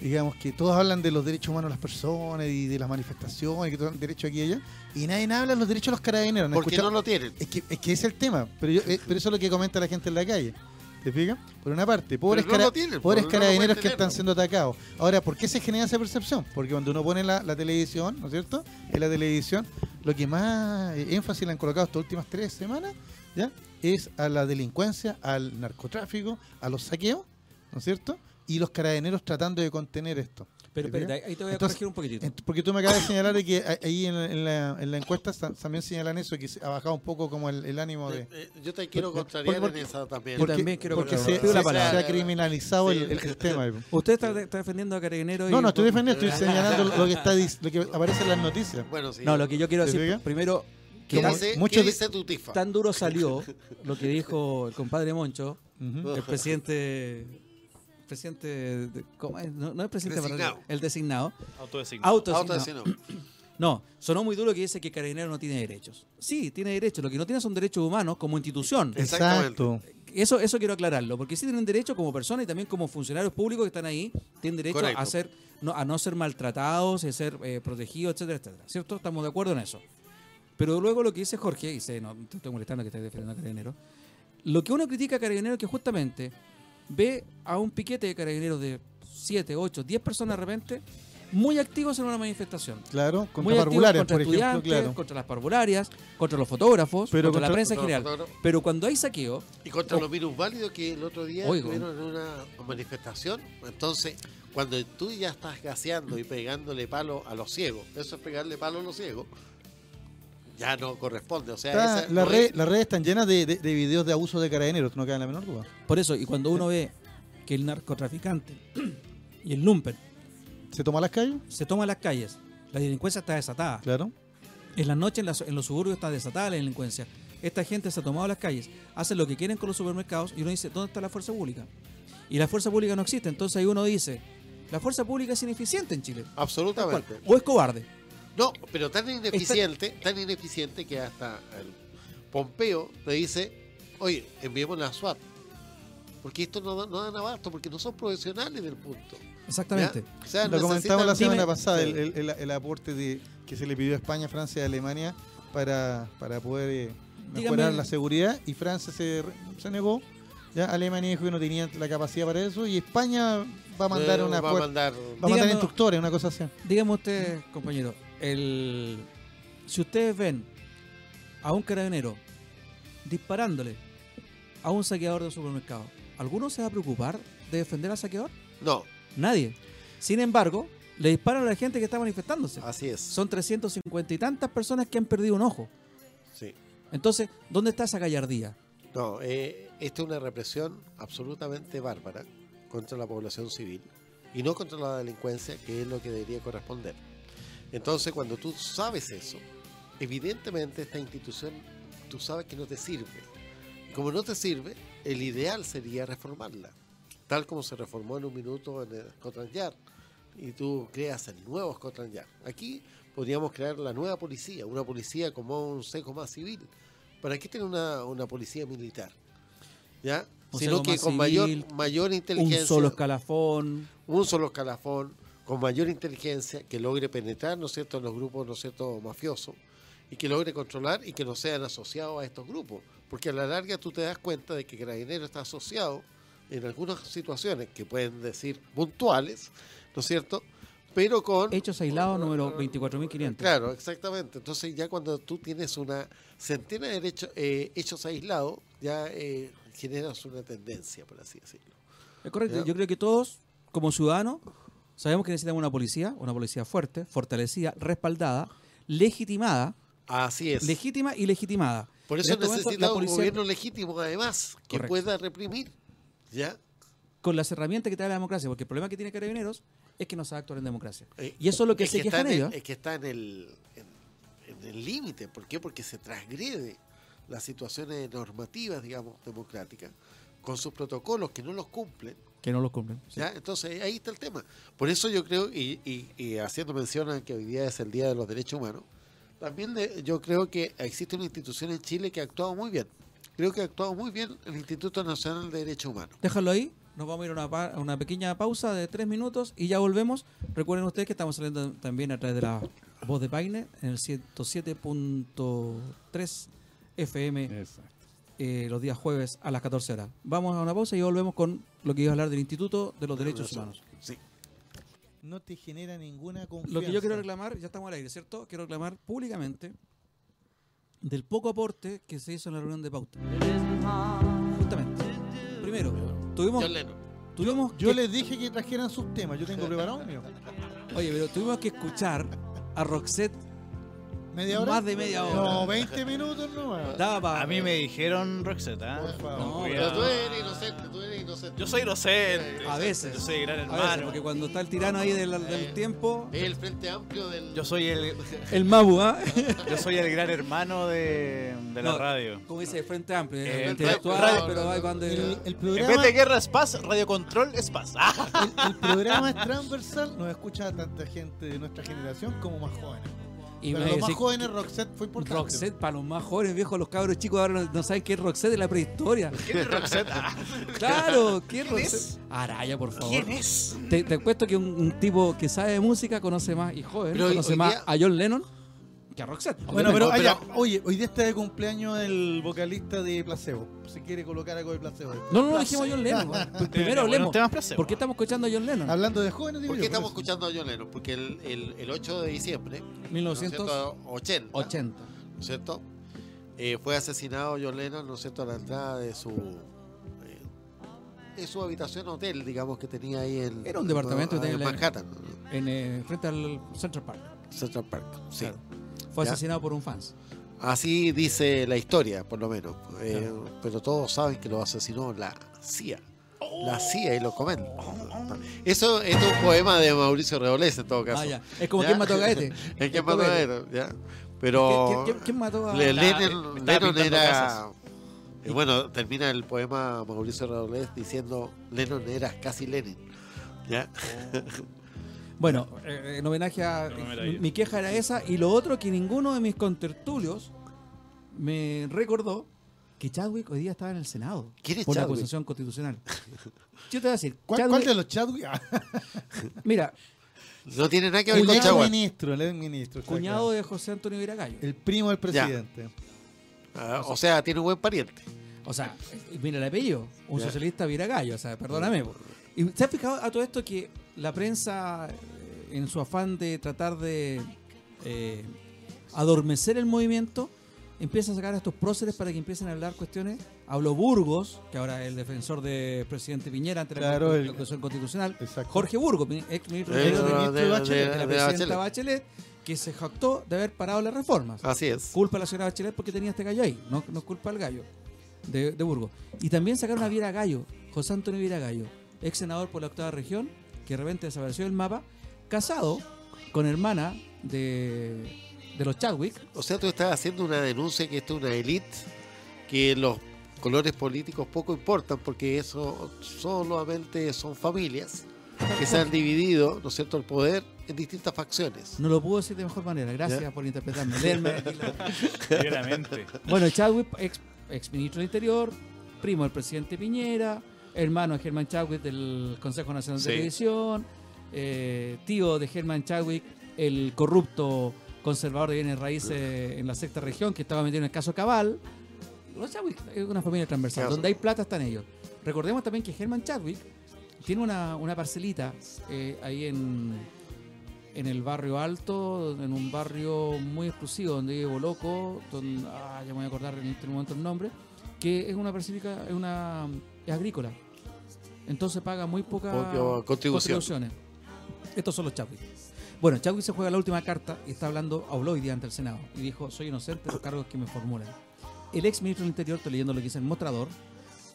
digamos, que todos hablan de los derechos humanos de las personas y de las manifestaciones, que todos derechos aquí y allá, y nadie habla de los derechos de los carabineros. ¿no? Porque no lo tienen. es, que, es que ese es el tema, pero, yo, eh, pero eso es lo que comenta la gente en la calle. ¿Te fijas? Por una parte, pobres, no cara- pobres no carabineros que están siendo atacados. Ahora, ¿por qué se genera esa percepción? Porque cuando uno pone la, la televisión, ¿no es cierto? En la televisión, lo que más eh, énfasis le han colocado estas últimas tres semanas, ¿ya? Es a la delincuencia, al narcotráfico, a los saqueos, ¿no es cierto? Y los carabineros tratando de contener esto. Pero espérate, ahí te voy a Entonces, corregir un poquitito. Ent- Porque tú me acabas de señalar de que ahí en, la- en la, en la encuesta también señalan eso, que ha bajado un poco como el, el ánimo de... Eh, eh, yo te quiero Por- contrariar porque- en esa también. Yo también quiero porque se, contrariar. se- la palabra. se ha criminalizado Sí. el, el sistema. Usted está, está defendiendo a Carabineros y... No, no estoy defendiendo, estoy señalando lo que está lo que aparece en las noticias. Bueno, sí. No, lo que yo quiero ¿Te decir, primero, que ¿Qué muchos ¿qué dice tu tifa? tan duro salió lo que dijo el compadre Moncho, el presidente... presidente de- ¿cómo es? No, no es presidente, Designado. el designado. Autodesignado. Autodesignado. Autodesignado. No, sonó muy duro que dice que Carabineros no tiene derechos. Sí, tiene derechos. Lo que no tiene son derechos humanos como institución. Exactamente. Exacto. Eso, eso quiero aclararlo, porque sí tienen derecho como personas y también como funcionarios públicos que están ahí, tienen derecho Correcto. a ser, no, a no ser maltratados, a ser eh, protegidos, etcétera, etcétera. ¿Cierto? Estamos de acuerdo en eso. Pero luego lo que dice Jorge, y sé, no te estoy molestando que estés defendiendo a Carabineros, lo que uno critica a Carabineros es que justamente ve a un piquete de Carabineros de 7, 8, 10 personas de repente muy activos en una manifestación. Claro, contra parvularias, contra por ejemplo, estudiantes, claro. contra las parvularias, contra los fotógrafos, Pero contra, la prensa en general. fotógrafos. Pero cuando hay saqueo, Y contra Oh. los virus válidos que el otro día Oigo. estuvieron en una manifestación. Entonces, cuando tú ya estás gaseando y pegándole palo a los ciegos, eso es pegarle palo a los ciegos, ya no corresponde. O sea, Está- esa la no red- es- las redes están llenas de, de- de videos de abuso de carabineros, no queda la menor duda. Por eso, y cuando uno ve que el narcotraficante y el lumpen ¿Se toma las calles? se toma las calles, la delincuencia está desatada. Claro. En las noches, en, las- en los suburbios está desatada la delincuencia. Esta gente se ha tomado las calles, hacen lo que quieren con los supermercados y uno dice, ¿dónde está la fuerza pública? Y la fuerza pública no existe. Entonces ahí uno dice, la fuerza pública es ineficiente en Chile. Absolutamente. O es cobarde. No, pero tan ineficiente, tan ineficiente que hasta el Pompeo le dice, oye, enviemos la SWAT. Porque esto no, da- no dan abasto, porque no son profesionales del punto. Exactamente. O sea, Lo comentamos la semana Dime- pasada, el, el- el- el aporte de, que se le pidió a España, Francia y Alemania para, para poder eh, mejorar Dígame- la seguridad y Francia se, se negó. Ya Alemania dijo que no tenía la capacidad para eso y España va a mandar Eh, una va a mandar- va a mandar Dígame- instructores, una cosa así. Dígame usted, compañero, el, si ustedes ven a un carabinero disparándole a un saqueador de un supermercado, ¿alguno se va a preocupar de defender al saqueador? No, Nadie. Sin embargo, le disparan a la gente que está manifestándose. así es. Son 350 y tantas personas que han perdido un ojo. Sí. Entonces, ¿dónde está esa gallardía? No, eh, esta es una represión absolutamente bárbara contra la población civil y no contra la delincuencia, que es lo que debería corresponder. Entonces, cuando tú sabes eso, evidentemente esta institución, tú sabes que no te sirve. Como no te sirve, el ideal sería reformarla, tal como se reformó en un minuto en el Scotland Yard, y tú creas el nuevo Scotland Yard. Aquí podríamos crear la nueva policía, una policía como un seco más civil. ¿Para qué tener una, una policía militar? ¿Ya? Un Sino que con mayor, civil, mayor inteligencia, Un solo escalafón. un solo escalafón, con mayor inteligencia, que logre penetrar, ¿no es cierto?, en los grupos, ¿no es cierto?, mafiosos, y que logre controlar y que no sean asociados a estos grupos. Porque a la larga tú te das cuenta de que Carabinero está asociado en algunas situaciones que pueden decir puntuales, ¿no es cierto?, pero con... Hechos aislados número 24.500. Claro, exactamente. Entonces ya cuando tú tienes una centena de hechos, eh, hechos aislados, ya eh, generas una tendencia, por así decirlo. Es correcto. Ya. Yo creo que todos, como ciudadanos, sabemos que necesitamos una policía, una policía fuerte, fortalecida, respaldada, legitimada, Así es. legítima y legitimada. Por eso este momento, necesita la un gobierno legítimo, además, que Correcto. pueda reprimir. ¿Ya? Con las herramientas que te da la democracia, porque el problema que tiene Carabineros es que no sabe actuar en democracia. Eh, Y eso es lo que se está quejan en el- ellos. Es que está en el en, en el límite. ¿Por qué? Porque se transgrede las situaciones normativas, digamos, democráticas, con sus protocolos que no los cumplen. Que no los cumplen. sí. ¿ya? Entonces ahí está el tema. Por eso yo creo, y, y- y haciendo mención a que hoy día es el Día de los Derechos Humanos, También de- yo creo que existe una institución en Chile que ha actuado muy bien. Creo que ha actuado muy bien el Instituto Nacional de Derechos Humanos. Déjalo ahí. Nos vamos a ir a una, pa- a una pequeña pausa de tres minutos y ya volvemos. Recuerden ustedes que estamos saliendo también a través de la voz de Paine en el 107.3 FM eh, los días jueves a las 14 horas. Vamos a una pausa y volvemos con lo que iba a hablar del Instituto de los Derechos Humanos. Sí. No te genera ninguna confianza. Lo que yo quiero reclamar, ya estamos al aire, ¿cierto? Quiero reclamar públicamente del poco aporte que se hizo en la reunión de pauta. Justamente. Primero, tuvimos, tuvimos Yo que- les dije que trajeran sus temas. Yo tengo preparado mío. oye, pero tuvimos que escuchar a Roxette ¿Media hora? Más de media hora. No, 20 minutos nomás. Daba A mí me dijeron Roxette, ¿ah? Por favor. No, Pero tú eres inocente, tú eres inocente. Yo soy inocente. A veces. Yo soy gran A veces, hermano. porque cuando está el tirano ahí del, del Eh. tiempo, Es el Frente Amplio del... Yo soy el, el Mabu, ¿ah? yo soy el gran hermano de, de la No, radio. Como dice el Frente Amplio, Eh, el el intelectual, radio- pero ahí cuando... El, el En programa, vez de guerra es paz, radio control es paz. El, el programa es transversal. Nos escucha tanta gente de nuestra generación como más jóvenes. Y Pero los más jóvenes, Roxette fue importante. Roxette, para los más jóvenes, viejos, los cabros chicos ahora no, no saben qué es Roxette de la prehistoria. ¿Quién es Roxette? Ah, Claro, ¿quién es ¿Quién Roxette? es? Araya, por favor. ¿Quién es? Te, te cuento que un, un tipo que sabe de música conoce más, y joven, Pero hoy- conoce hoy más día- a John Lennon que a Roxette. Bueno, pero, No, ya, pero- oye, hoy día está de cumpleaños el vocalista de Placebo. Si quiere colocar algo de Placebo. después. No, no, no dijimos John Lennon. weón. Primero hablemos. ¿Por qué estamos escuchando a John Lennon? Hablando de jóvenes, digo ¿Por qué yo, estamos por escuchando a John Lennon? Porque el, el, el 8 de diciembre 1980. 1980, ¿no es cierto? Eh, fue asesinado John Lennon, ¿no es cierto?, a la entrada de su eh, de su habitación hotel, digamos, que tenía ahí en, Era un departamento que en tenía la- Manhattan, En, eh, frente al Central Park. Central Park. Sí. Claro. Fue Ya. asesinado por un fans. Así dice la historia, por lo menos. Eh, Pero todos saben que lo asesinó la CIA. La CIA y lo comenta. Eso esto es un poema de Mauricio Reolés en todo caso. Ah, ya. Es como ¿Ya? quien mató a Gaete. Es El mató a ¿ya? Pero ¿Quién, quién- quién mató a.? Estaba- Lennon, era. casas. eh, bueno, termina el poema Mauricio Reolés diciendo Lennon era casi Lenin. ¿Ya? Bueno, eh, en homenaje a. No la mi queja era esa. Y lo otro, que ninguno de mis contertulios me recordó que Chadwick hoy día estaba en el Senado. ¿Quién es Por la Chadwick? acusación constitucional. Yo te voy a decir. ¿Cuál, Chadwick- cuál de los Chadwick? Mira, No tiene nada que ver con cuñado Chaguán. ministro, el ministro. cuñado claro. de José Antonio Viragallo. El primo del presidente. Ah, o sea, tiene un buen pariente. O sea, mira el apellido, un Ya. socialista viragallo, o sea, perdóname. ¿Y se ha fijado a todo esto que la prensa, en su afán de tratar de eh, adormecer el movimiento, empieza a sacar a estos próceres para que empiecen a hablar cuestiones? Habló Burgos, que ahora es el defensor del presidente Piñera ante la Claro, la Constitución Constitucional. Exacto. Jorge Burgos, ex ministro Eh, de, de- de- ministro de Bachelet, de la de presidenta Bachelet. Bachelet, que se jactó de haber parado las reformas. Así es. Culpa a la señora Bachelet porque tenía este gallo ahí, no, no es culpa al gallo de, de Burgos. Y también sacaron a Viera Gallo, José Antonio Viera Gallo, ex senador por la octava región, que de repente desapareció del mapa, casado con hermana de, de los Chadwick. O sea, tú estás haciendo una denuncia que esto es una élite, que los colores políticos poco importan porque eso solamente son familias que se han dividido, ¿no es cierto?, el poder en distintas facciones. No lo pudo decir de mejor manera, gracias Ya. por interpretarme. Claramente. Bueno, Chadwick, ex, ex ministro del Interior, primo del presidente Piñera, hermano de Germán Chadwick del Consejo Nacional de Sí. Televisión, eh, tío de Germán Chadwick, el corrupto conservador de bienes raíces en la sexta región que estaba metido en el caso Cabal. Los Chadwick es una familia transversal, donde hay plata están ellos. Recordemos también que Germán Chadwick tiene una, una parcelita eh, ahí en, en el barrio alto, en un barrio muy exclusivo donde vive Boloco, donde, ah, ya me voy a acordar en este momento el nombre, que es una parcelica, es una es agrícola. Entonces paga muy poca Poca contribución. contribuciones. Estos son los Chadwick. Bueno, Chadwick se juega la última carta y está hablando, habló hoy ante el Senado y dijo, soy inocente de los cargos que me formulan. El ex ministro del Interior, estoy leyendo lo que dice el mostrador,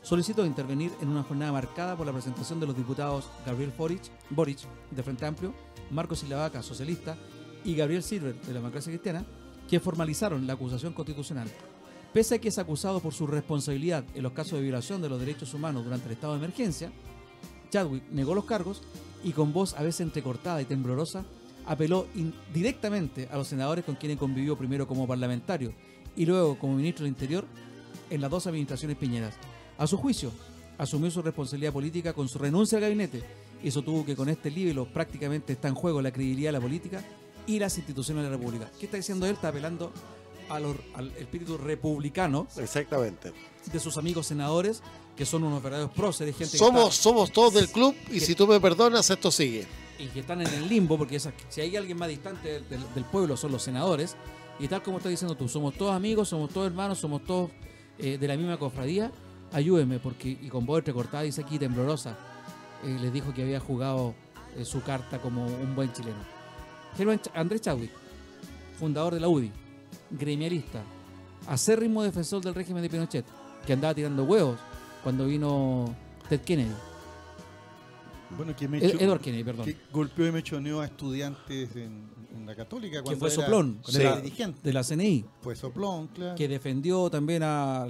solicitó intervenir en una jornada marcada por la presentación de los diputados Gabriel Boric, Boric de Frente Amplio, Marcos Silavaca, socialista, y Gabriel Silver, de la democracia cristiana, que formalizaron la acusación constitucional. Pese a que es acusado por su responsabilidad en los casos de violación de los derechos humanos durante el estado de emergencia, Chadwick negó los cargos y con voz a veces entrecortada y temblorosa apeló directamente a los senadores con quienes convivió primero como parlamentario y luego como ministro del Interior en las dos administraciones piñeras. A su juicio, asumió su responsabilidad política con su renuncia al gabinete y sostuvo que con este libro prácticamente está en juego la credibilidad de la política y las instituciones de la República. ¿Qué está diciendo él? Está apelando a al espíritu republicano Exactamente. de sus amigos senadores, que son unos verdaderos próceres, gente que Somos, está- somos todos del club y si tú me perdonas, esto sigue. y que están en el limbo, porque si hay alguien más distante del, del- del pueblo son los senadores, y tal como estás diciendo tú, somos todos amigos, somos todos hermanos, somos todos eh, de la misma cofradía, ayúdenme, porque, y con voz entrecortada dice aquí temblorosa, eh, les dijo que había jugado eh, su carta como un buen chileno. Andrés Chadwick, fundador de la UDI, gremialista, acérrimo defensor del régimen de Pinochet, que andaba tirando huevos cuando vino Ted Kennedy, Bueno, que me Ed- Edward Kennedy, perdón. que golpeó y mechoneó a estudiantes en, en la católica que cuando fue era- soplón cuando era dirigente. de la CNI, Fue soplón, claro. que defendió también a, a-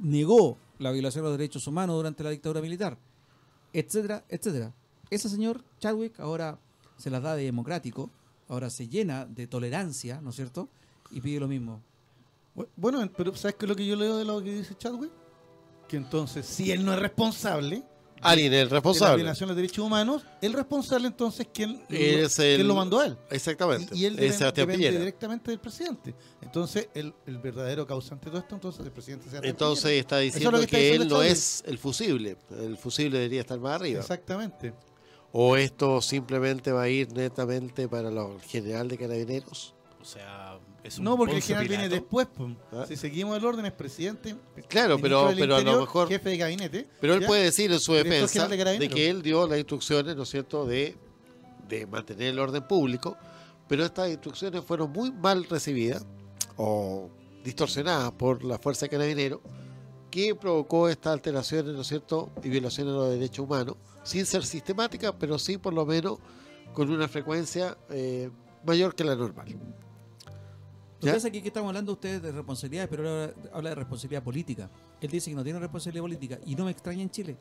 negó la violación de los derechos humanos durante la dictadura militar, etcétera, etcétera. Ese señor Chadwick ahora se las da de democrático, ahora se llena de tolerancia, ¿no es cierto? Y pide lo mismo. Bu- Bueno, pero ¿sabes qué es lo que yo leo de lo que dice Chadwick? Que entonces, si él no es responsable Alguien es el de la responsable. violación de los derechos humanos, el responsable entonces, ¿quién, Es quién lo mandó a él? Exactamente. Y, y él Sebastián depende Piñera. directamente del presidente. Entonces, el, el verdadero causante de todo esto, entonces, el presidente Sebastián Entonces Piñera. está es diciendo que, que está diciendo él no es el fusible. El fusible debería estar más arriba. Exactamente. O esto simplemente va a ir netamente para los general de carabineros. O sea, es un No, porque el general viene después. pues. ¿Ah? Si seguimos el orden, es presidente. Claro, pero, del pero a lo mejor. Jefe de gabinete. Pero él ¿ya? puede decir en su defensa de que él dio las instrucciones, ¿no es cierto?, de, de mantener el orden público, pero estas instrucciones fueron muy mal recibidas o distorsionadas por la Fuerza de Carabineros, que provocó estas alteraciones, ¿no es cierto?, y violaciones de los derechos humanos, sin ser sistemáticas, pero sí por lo menos con una frecuencia eh, mayor que la normal. ¿Ya? Entonces aquí que estamos hablando ustedes de responsabilidades, pero él habla, habla de responsabilidad política. Él dice que no tiene responsabilidad política y no me extraña en Chile.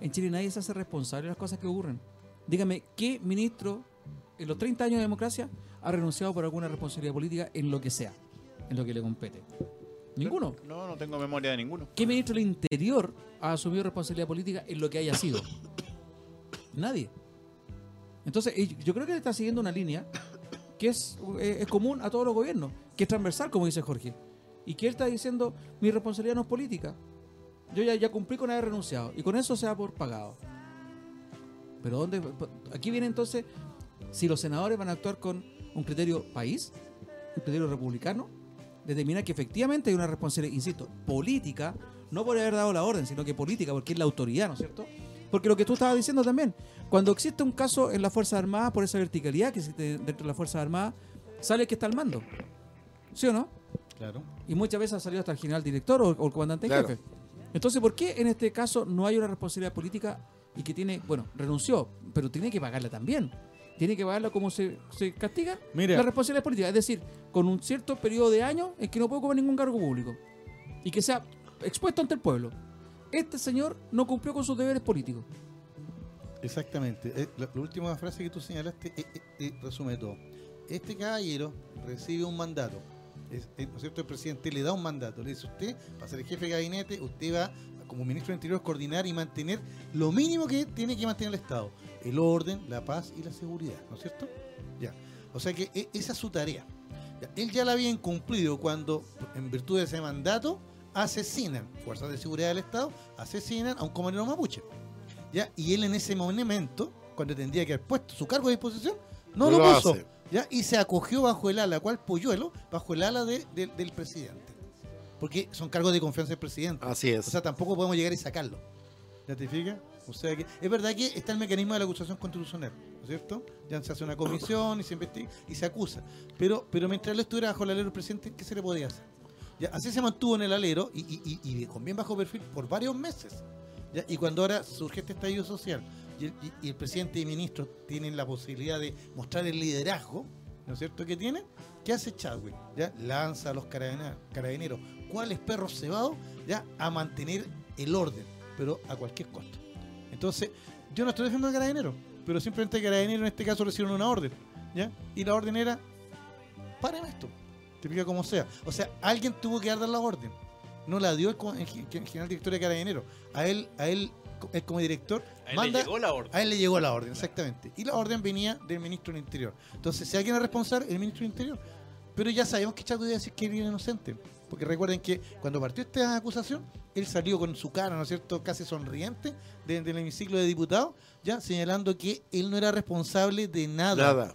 En Chile nadie se hace responsable de las cosas que ocurren. Dígame, ¿qué ministro en los 30 años de democracia ha renunciado por alguna responsabilidad política en lo que sea, en lo que le compete? Ninguno. No, no tengo memoria de ninguno. ¿Qué ministro del Interior ha asumido responsabilidad política en lo que haya sido? Nadie. Entonces, yo creo que él está siguiendo una línea que es, eh, es común a todos los gobiernos, que es transversal, como dice Jorge. Y que él está diciendo, mi responsabilidad no es política. Yo ya, ya cumplí con haber renunciado. Y con eso se da por pagado. Pero ¿dónde? Aquí viene entonces, si los senadores van a actuar con un criterio país, un criterio republicano, determinar que efectivamente hay una responsabilidad, insisto, política, no por haber dado la orden, sino que política, porque es la autoridad, ¿no es cierto? Porque lo que tú estabas diciendo también, cuando existe un caso en las Fuerzas Armadas, por esa verticalidad que existe dentro de las Fuerzas Armadas, sale el que está al mando. ¿Sí o no? Claro. Y muchas veces ha salido hasta el general director o, o el comandante en Claro. jefe. Entonces, ¿por qué en este caso no hay una responsabilidad política y que tiene, bueno, renunció, pero tiene que pagarla también? Tiene que pagarla como se, se castiga Mira. la responsabilidad política, es decir, con un cierto periodo de años en que no puede ocupar ningún cargo público y que sea expuesto ante el pueblo. Este señor no cumplió con sus deberes políticos. Exactamente. Eh, la, última frase que tú señalaste eh, eh, eh, resume todo. Este caballero recibe un mandato. ¿No es cierto? El presidente le da un mandato. Le dice, usted, para ser el jefe de gabinete, usted va, como ministro del Interior, coordinar y mantener lo mínimo que tiene que mantener el Estado. El orden, la paz y la seguridad. ¿No es cierto? Ya. O sea que esa es su tarea. Él ya la había incumplido cuando, en virtud de ese mandato, asesinan, fuerzas de seguridad del Estado, asesinan a un comandante mapuche. ¿ya? Y él en ese momento, cuando tendría que haber puesto su cargo a disposición, no, No lo, lo puso. hace. ¿ya? Y se acogió bajo el ala, cual polluelo, bajo el ala de- de- del presidente. Porque son cargos de confianza del presidente. Así O es. sea, tampoco podemos llegar y sacarlo. ¿Ya te fijas? O sea que es verdad que está el mecanismo de la acusación constitucional, ¿no es cierto? Ya se hace una comisión y se investiga y se acusa. Pero, pero mientras él estuviera bajo el alero del presidente, ¿qué se le podía hacer? Así se mantuvo en el alero y, con bien bajo perfil por varios meses. Y cuando ahora surge este estallido social y el, y- el presidente y ministros tienen la posibilidad de mostrar el liderazgo, ¿no es cierto? que tienen? ¿Qué hace Chadwick? Lanza a los carabineros, ¿cuáles perros cebados? ¿Ya? A mantener el orden, pero a cualquier costo. Entonces, yo no estoy defendiendo al carabinero, pero simplemente el carabinero en este caso recibieron una orden. ¿ya? Y la orden era, paren esto, te pica como sea. O sea, alguien tuvo que dar la orden. No la dio el, general director de Carabinero. A él, a él, co- él como director, A él manda, le llegó la orden. a él le llegó la orden, exactamente. Y la orden venía del ministro del Interior. Entonces, si alguien es responsable, el ministro del Interior. Pero ya sabemos que Chaco iba a decir que era inocente. Porque recuerden que cuando partió esta acusación, él salió con su cara, ¿no es cierto?, casi sonriente de- del hemiciclo de diputados, ya señalando que él no era responsable de nada. Nada.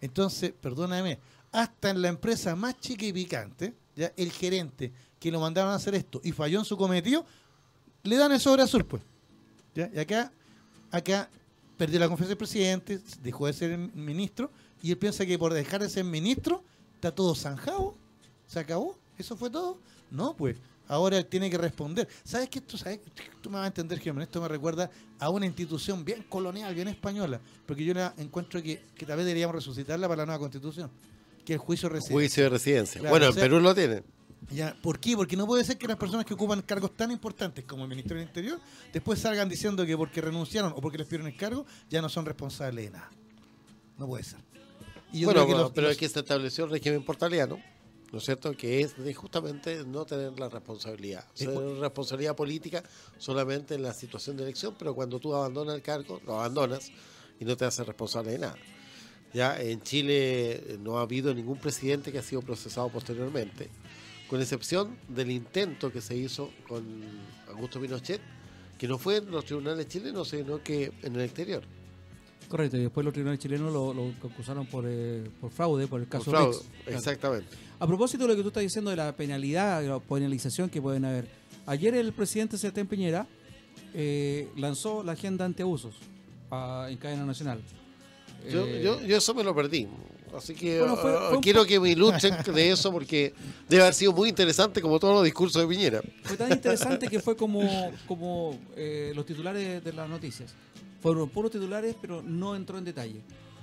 Entonces, perdóname, hasta en la empresa más chica y picante, ya el gerente que lo mandaron a hacer esto y falló en su cometido, le dan el sobre azul, pues. ¿Ya? Y acá, acá perdió la confianza del presidente, dejó de ser ministro, y él piensa que por dejar de ser ministro, está todo zanjado, se acabó, eso fue todo. No, pues, ahora él tiene que responder. ¿Sabes qué? Tú, sabes, tú me vas a entender, Germán, esto me recuerda a una institución bien colonial, bien española, porque yo la encuentro que, que tal vez deberíamos resucitarla para la nueva constitución, que el juicio de residencia. Claro, bueno, o en Perú lo tienen. Ya, ¿Por qué? Porque no puede ser que las personas que ocupan cargos tan importantes como el Ministerio del Interior después salgan diciendo que porque renunciaron o porque les pidieron el cargo ya no son responsables de nada. No puede ser. Y yo Bueno, creo que bueno, los- pero los- es que se estableció el régimen portaliano, ¿no es cierto? Que es de justamente no tener la responsabilidad. O sea, cu- responsabilidad política solamente en la situación de elección, pero cuando tú abandonas el cargo, lo abandonas y no te haces responsable de nada. Ya en Chile eh, no ha habido ningún presidente que ha sido procesado posteriormente, con excepción del intento que se hizo con Augusto Pinochet, que no fue en los tribunales chilenos, sino que en el exterior. Correcto, y después los tribunales chilenos lo, lo acusaron por, eh, por fraude, por el Por caso fraude. Rex. Claro. Exactamente. A propósito de lo que tú estás diciendo de la penalidad, de la penalización que pueden haber. Ayer el presidente Sebastián Piñera eh, lanzó la agenda antiabusos ah, en cadena nacional. Yo, Eh, yo, yo eso me lo perdí. Así que Bueno, fue- fue un quiero que me ilustren de eso porque debe haber sido muy interesante como todos los discursos de Piñera. Fue tan interesante que fue como, como eh, los titulares de las noticias. Fueron puros titulares, pero no entró en detalle.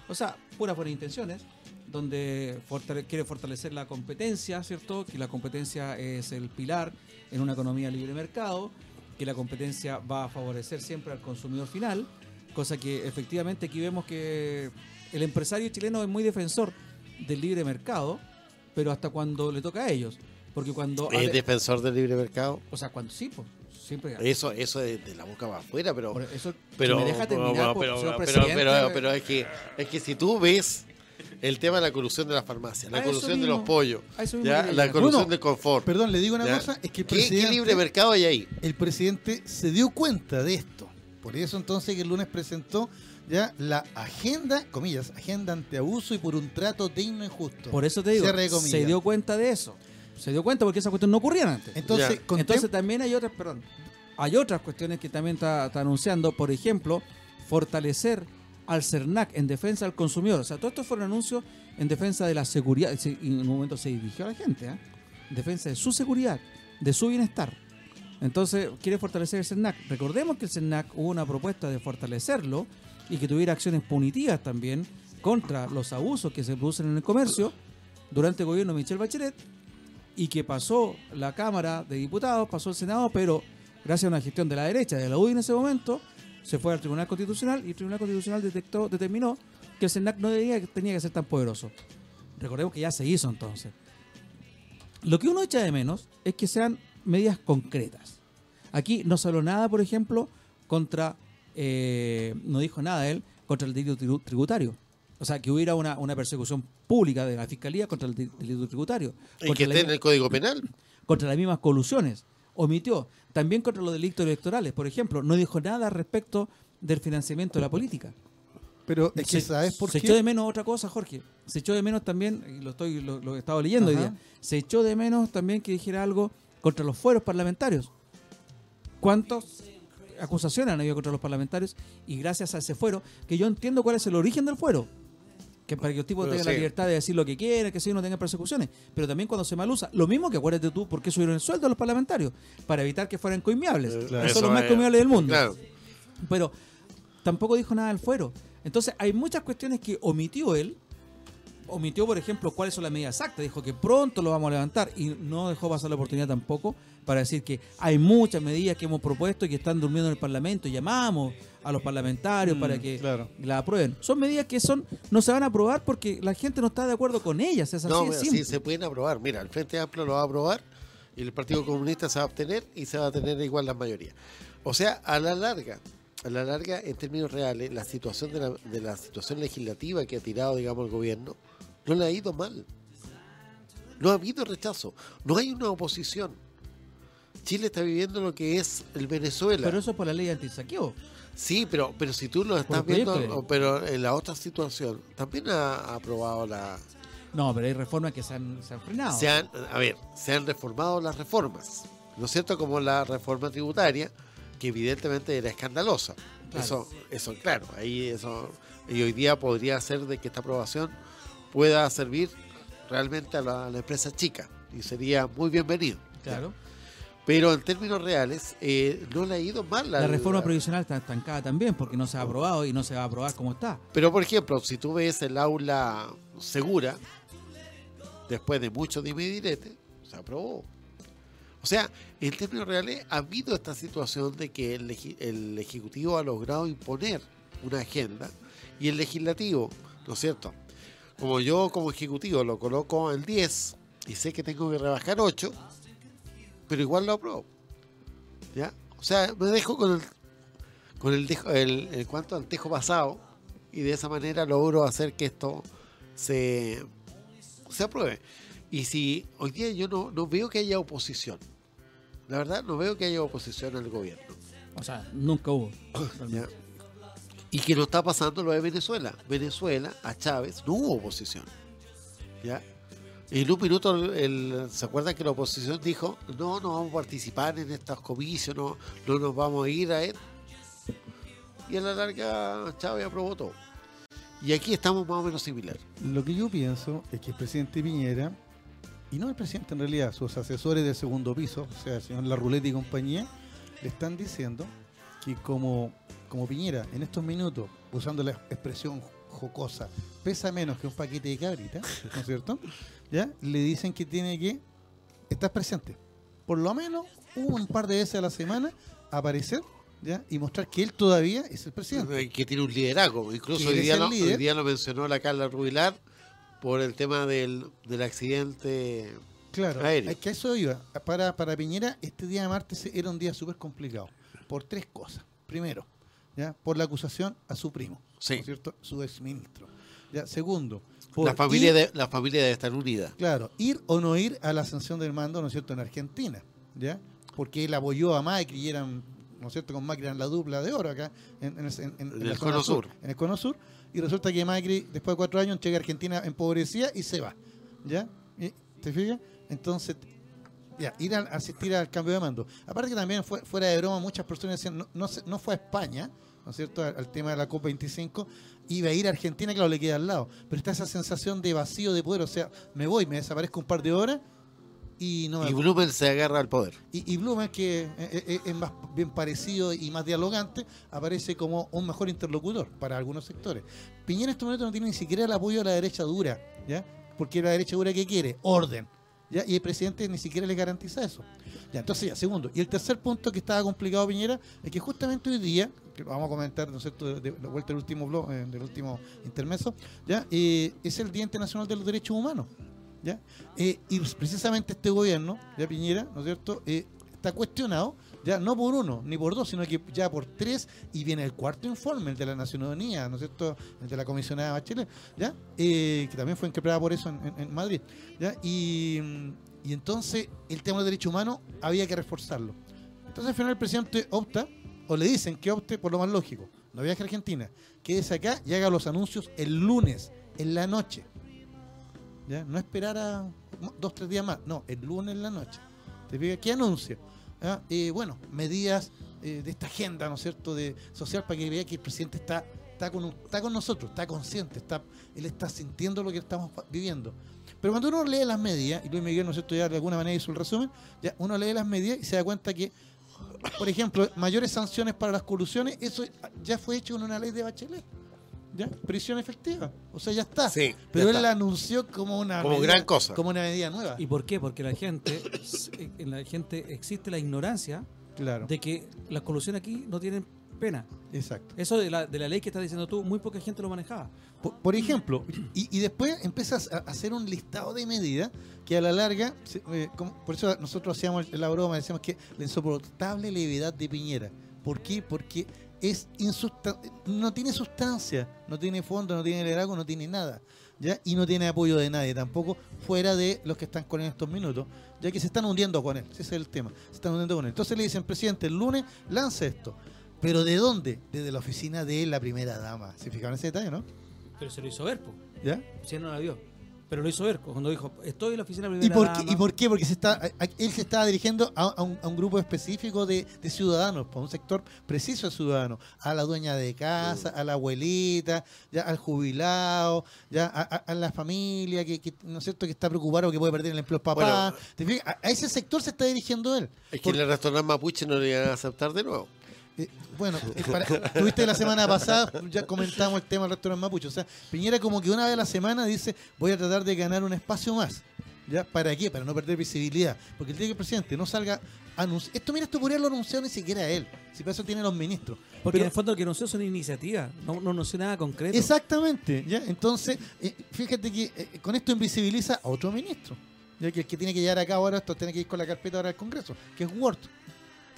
O sea, puras buenas intenciones, donde fortale- quiere fortalecer la competencia, ¿cierto? Que la competencia es el pilar en una economía libre mercado, que la competencia va a favorecer siempre al consumidor final, cosa que efectivamente aquí vemos que el empresario chileno es muy defensor del libre mercado, pero hasta cuando le toca a ellos. Porque cuando... Es defensor del libre mercado. O sea, cuando sí, pues, siempre. Eso eso de, de la boca va afuera, pero Por eso, pero me deja terminar, pero, pues, pero, señor pero, pero- pero es que es que si tú ves el tema de la corrupción de las farmacias, la corrupción de los pollos, ya, la corrupción Bueno, del confort. Perdón, le digo una ¿ya? cosa, es que el ¿Qué, qué presidente, libre mercado hay ahí? el presidente se dio cuenta de esto. Por eso entonces que el lunes presentó ya la agenda, comillas, agenda antiabuso y por un trato digno y justo. Por eso te digo, se dio cuenta de eso. Se dio cuenta porque esa cuestión no ocurría antes. Entonces, Entonces también hay otras, perdón, hay otras cuestiones que también está, está anunciando, por ejemplo, fortalecer al CERNAC en defensa del consumidor. O sea, todo esto fueron anuncios en defensa de la seguridad. Y en un momento se dirigió a la gente, ¿ah? en defensa de su seguridad, de su bienestar. Entonces, quiere fortalecer el CERNAC. Recordemos que el CERNAC hubo una propuesta de fortalecerlo y que tuviera acciones punitivas también contra los abusos que se producen en el comercio durante el gobierno de Michelle Bachelet y que pasó la Cámara de Diputados, pasó el Senado, pero gracias a una gestión de la derecha, de la UDI en ese momento, se fue al Tribunal Constitucional y el Tribunal Constitucional detectó, determinó que el CERNAC no debía, tenía que ser tan poderoso. Recordemos que ya se hizo entonces. Lo que uno echa de menos es que sean medidas concretas. Aquí no se habló nada, por ejemplo, contra, eh, no dijo nada él, contra el delito tribu- tributario. O sea, que hubiera una, una persecución pública de la Fiscalía contra el de- delito tributario. Y Contra que esté en el Código Penal. contra las mismas colusiones. Omitió. También contra los delitos electorales, por ejemplo. No dijo nada respecto del financiamiento de la política. pero es que se, sabes por se qué. echó de menos otra cosa, Jorge. Se echó de menos también, y lo estoy lo, lo he estado leyendo hoy día, se echó de menos también que dijera algo contra los fueros parlamentarios. ¿Cuántas acusaciones han habido contra los parlamentarios? Y gracias a ese fuero, que yo entiendo cuál es el origen del fuero. Que para que los tipos tengan la libertad de decir lo que quieran, que si no tengan persecuciones. Pero también cuando se mal usa. Lo mismo que acuérdate tú, ¿por qué subieron el sueldo a los parlamentarios? Para evitar que fueran coimiables. Eh, claro. son los más es- coimiables del mundo. Claro. Pero tampoco dijo nada del fuero. Entonces hay muchas cuestiones que omitió él omitió, por ejemplo, cuáles son las medidas exactas. Dijo que pronto lo vamos a levantar y no dejó pasar la oportunidad tampoco para decir que hay muchas medidas que hemos propuesto y que están durmiendo en el Parlamento. Llamamos a los parlamentarios Mm, para que claro. la aprueben. Son medidas que son no se van a aprobar porque la gente no está de acuerdo con ellas. Es así No, mira, sí, se pueden aprobar. Mira, el Frente Amplio lo va a aprobar y el Partido Comunista se va a obtener y se va a tener igual la mayoría. O sea, a la larga, a la larga, en términos reales, la situación de la, de la situación legislativa que ha tirado, digamos, el gobierno, no le ha ido mal. No ha habido rechazo. No hay una oposición. Chile está viviendo lo que es el Venezuela. Pero eso es por la ley antisaqueo. Sí, pero, pero si tú lo estás viendo, pero en la otra situación, también ha, ha aprobado la, No, pero hay reformas que se han, se han frenado. se han, a ver, se han reformado las reformas, ¿no es cierto? Como la reforma tributaria, que evidentemente era escandalosa. Claro. Eso, eso, claro, ahí eso, y hoy día podría ser de que esta aprobación pueda servir realmente a la, a la empresa chica y sería muy bienvenido. Claro. Pero en términos reales, eh, no le ha ido mal La reforma la- provisional está estancada también porque no se ha aprobado y no se va a aprobar como está. Pero, por ejemplo, si tú ves el aula segura, después de mucho dime y direte, se aprobó. O sea, en términos reales, ha habido esta situación de que el Ejecutivo ha logrado imponer una agenda y el Legislativo, ¿no es cierto? Como yo como Ejecutivo lo coloco en 10 y sé que tengo que rebajar 8, pero igual lo apruebo. ¿Ya? O sea, me dejo con el, con el, dejo- el, el cuanto al tejo pasado y de esa manera logro hacer que esto se, se apruebe. Y si hoy día yo no, no veo que haya oposición, la verdad no veo que haya oposición al gobierno. O sea, nunca hubo. ¿ya? Y que no está pasando lo de Venezuela. Venezuela, a Chávez, no hubo oposición. ¿ya? En un minuto, el- ¿se acuerdan que la oposición dijo, no, no vamos a participar en estos comicios, no, no nos vamos a ir a él? Y a la larga Chávez aprobó todo. Y aquí estamos más o menos similar. Lo que yo pienso es que el presidente Piñera, y no el presidente en realidad, sus asesores del segundo piso, o sea, el señor Larruleta y compañía, le están diciendo que como, como Piñera en estos minutos, usando la expresión jocosa, pesa menos que un paquete de cabrita, ¿no es cierto? ¿Ya? Le dicen que tiene que estar presente. Por lo menos un par de veces a la semana aparecer ¿ya? y mostrar que él todavía es el presidente. Que tiene un liderazgo. Incluso hoy día, líder. hoy día lo mencionó la Carla Rubilar por el tema del, del accidente. Claro, aéreo. es que a eso iba. Para, para Piñera, este día de martes era un día súper complicado. Por tres cosas. Primero, ¿ya? por la acusación a su primo, Sí. ¿no es cierto? Su exministro. ¿ya? Segundo, por La familia, ir- de, la familia debe estar unida. Claro, ir o no ir a la sanción del mando, ¿no es cierto?, en Argentina, ¿ya? Porque él apoyó a Macri y eran, ¿no es cierto?, con Macri eran la dupla de oro acá en, en- en- en- el Cono Sur. En el Cono Sur. Y resulta que Macri, después de cuatro años, llega a Argentina empobrecida y se va, ¿ya? ¿Te fijas? Entonces, ya, ir a asistir al cambio de mando. Aparte que también, fue, fuera de broma, muchas personas decían, no, no, se- no fue a España, ¿no es cierto?, al, al tema de la COP25, iba a ir a Argentina, claro, le queda al lado. Pero está esa sensación de vacío de poder, o sea, me voy, me desaparezco un par de horas y no me Y Blumen se agarra al poder. y, y Blumen, que eh, eh, es más bien parecido y más dialogante, aparece como un mejor interlocutor para algunos sectores. Piñera en este momento no tiene ni siquiera el apoyo de la derecha dura, ¿ya? Porque la derecha dura, ¿qué quiere? Orden. Y el presidente ni siquiera le garantiza eso. Ya, entonces ya, segundo. Y el tercer punto que estaba complicado Piñera es que justamente hoy día, que lo vamos a comentar, ¿no es cierto?, de, de vuelta del último blog, eh, del último intermeso, ¿ya? Eh, es el Día Internacional de los Derechos Humanos. ¿ya? Eh, y precisamente este gobierno, ya Piñera, ¿no es cierto?, Eh, está cuestionado, ya no por uno ni por dos, sino que ya por tres, y viene el cuarto informe, el de la Unidas, ¿no es cierto?, el de la comisionada Bachelet, ¿ya? Eh, que también fue increpada por eso en, Madrid, ¿ya? Y, y entonces el tema de derechos humanos había que reforzarlo. Entonces al final el presidente opta, o le dicen que opte por lo más lógico, no viaje a Argentina, quédese acá y haga los anuncios el lunes, en la noche. ¿ya? No esperar a dos, tres días más, no, el lunes en la noche. ¿Te fijas? ¿Qué anuncia? ¿Ya? Eh, bueno, medidas eh, de esta agenda, ¿no es cierto?, de social para que vea que el presidente está, está, con, está con nosotros, está consciente, está, él está sintiendo lo que estamos viviendo. Pero cuando uno lee las medidas, y Luis Miguel, ¿no es cierto?, ya de alguna manera hizo el resumen, ya uno lee las medidas y se da cuenta que, por ejemplo, mayores sanciones para las colusiones, eso ya fue hecho en una ley de Bachelet. ¿Ya? Prisión efectiva. O sea, ya está. Sí, Pero ya él está. la anunció como una Como medida- gran cosa. Como una medida nueva. ¿Y por qué? Porque la gente, en la gente existe la ignorancia claro. de que las colusiones aquí no tienen pena. Exacto. Eso de la, de la ley que estás diciendo tú, muy poca gente lo manejaba. Por, por ejemplo, y, y después empiezas a hacer un listado de medidas que a la larga, eh, como- por eso nosotros hacíamos la broma, decíamos que la insoportable levedad de Piñera. ¿Por qué? Porque es no tiene sustancia, no tiene fondo, no tiene liderazgo, no tiene nada. ¿ya? Y no tiene apoyo de nadie tampoco, fuera de los que están con él en estos minutos, ya que se están hundiendo con él. Ese es el tema. Se están hundiendo con él. Entonces le dicen, presidente, el lunes lance esto. ¿Pero de dónde? Desde la oficina de la primera dama. ¿Se fijaron ese detalle, no? Pero se lo hizo ver. ¿Ya? Si no la vio. Pero lo hizo ver cuando dijo, estoy en la oficina ¿Y primera por, dama. qué, ¿Y por qué? Porque se está, a- a- él se estaba dirigiendo a, a un, a un grupo específico de, de ciudadanos, a un sector preciso de ciudadanos, a la dueña de casa, a la abuelita, ya al jubilado, ya a, a- a la familia que, que, ¿no es cierto? que está preocupado que puede perder el empleo papá. Bueno. A, a ese sector se está dirigiendo él. Es que en el restaurante mapuche no le iban a aceptar de nuevo. Eh, bueno, eh, para- tuviste la semana pasada, ya comentamos el tema del restaurante Mapuche. O sea, Piñera como que una vez a la semana dice, voy a tratar de ganar un espacio más. ¿Ya? ¿Para qué? Para no perder visibilidad. Porque el día que el presidente no salga a anunciar... Esto, mira, esto podría haberlo anunciado ni siquiera él. Si para eso tiene los ministros. Porque Pero- en el fondo lo que anunció son iniciativas, no, no anunció nada concreto. Exactamente, ¿ya? Entonces, eh, fíjate que eh, con esto invisibiliza a otro ministro, ya que el que tiene que llevar a cabo ahora esto tiene que ir con la carpeta ahora al Congreso, que es Word.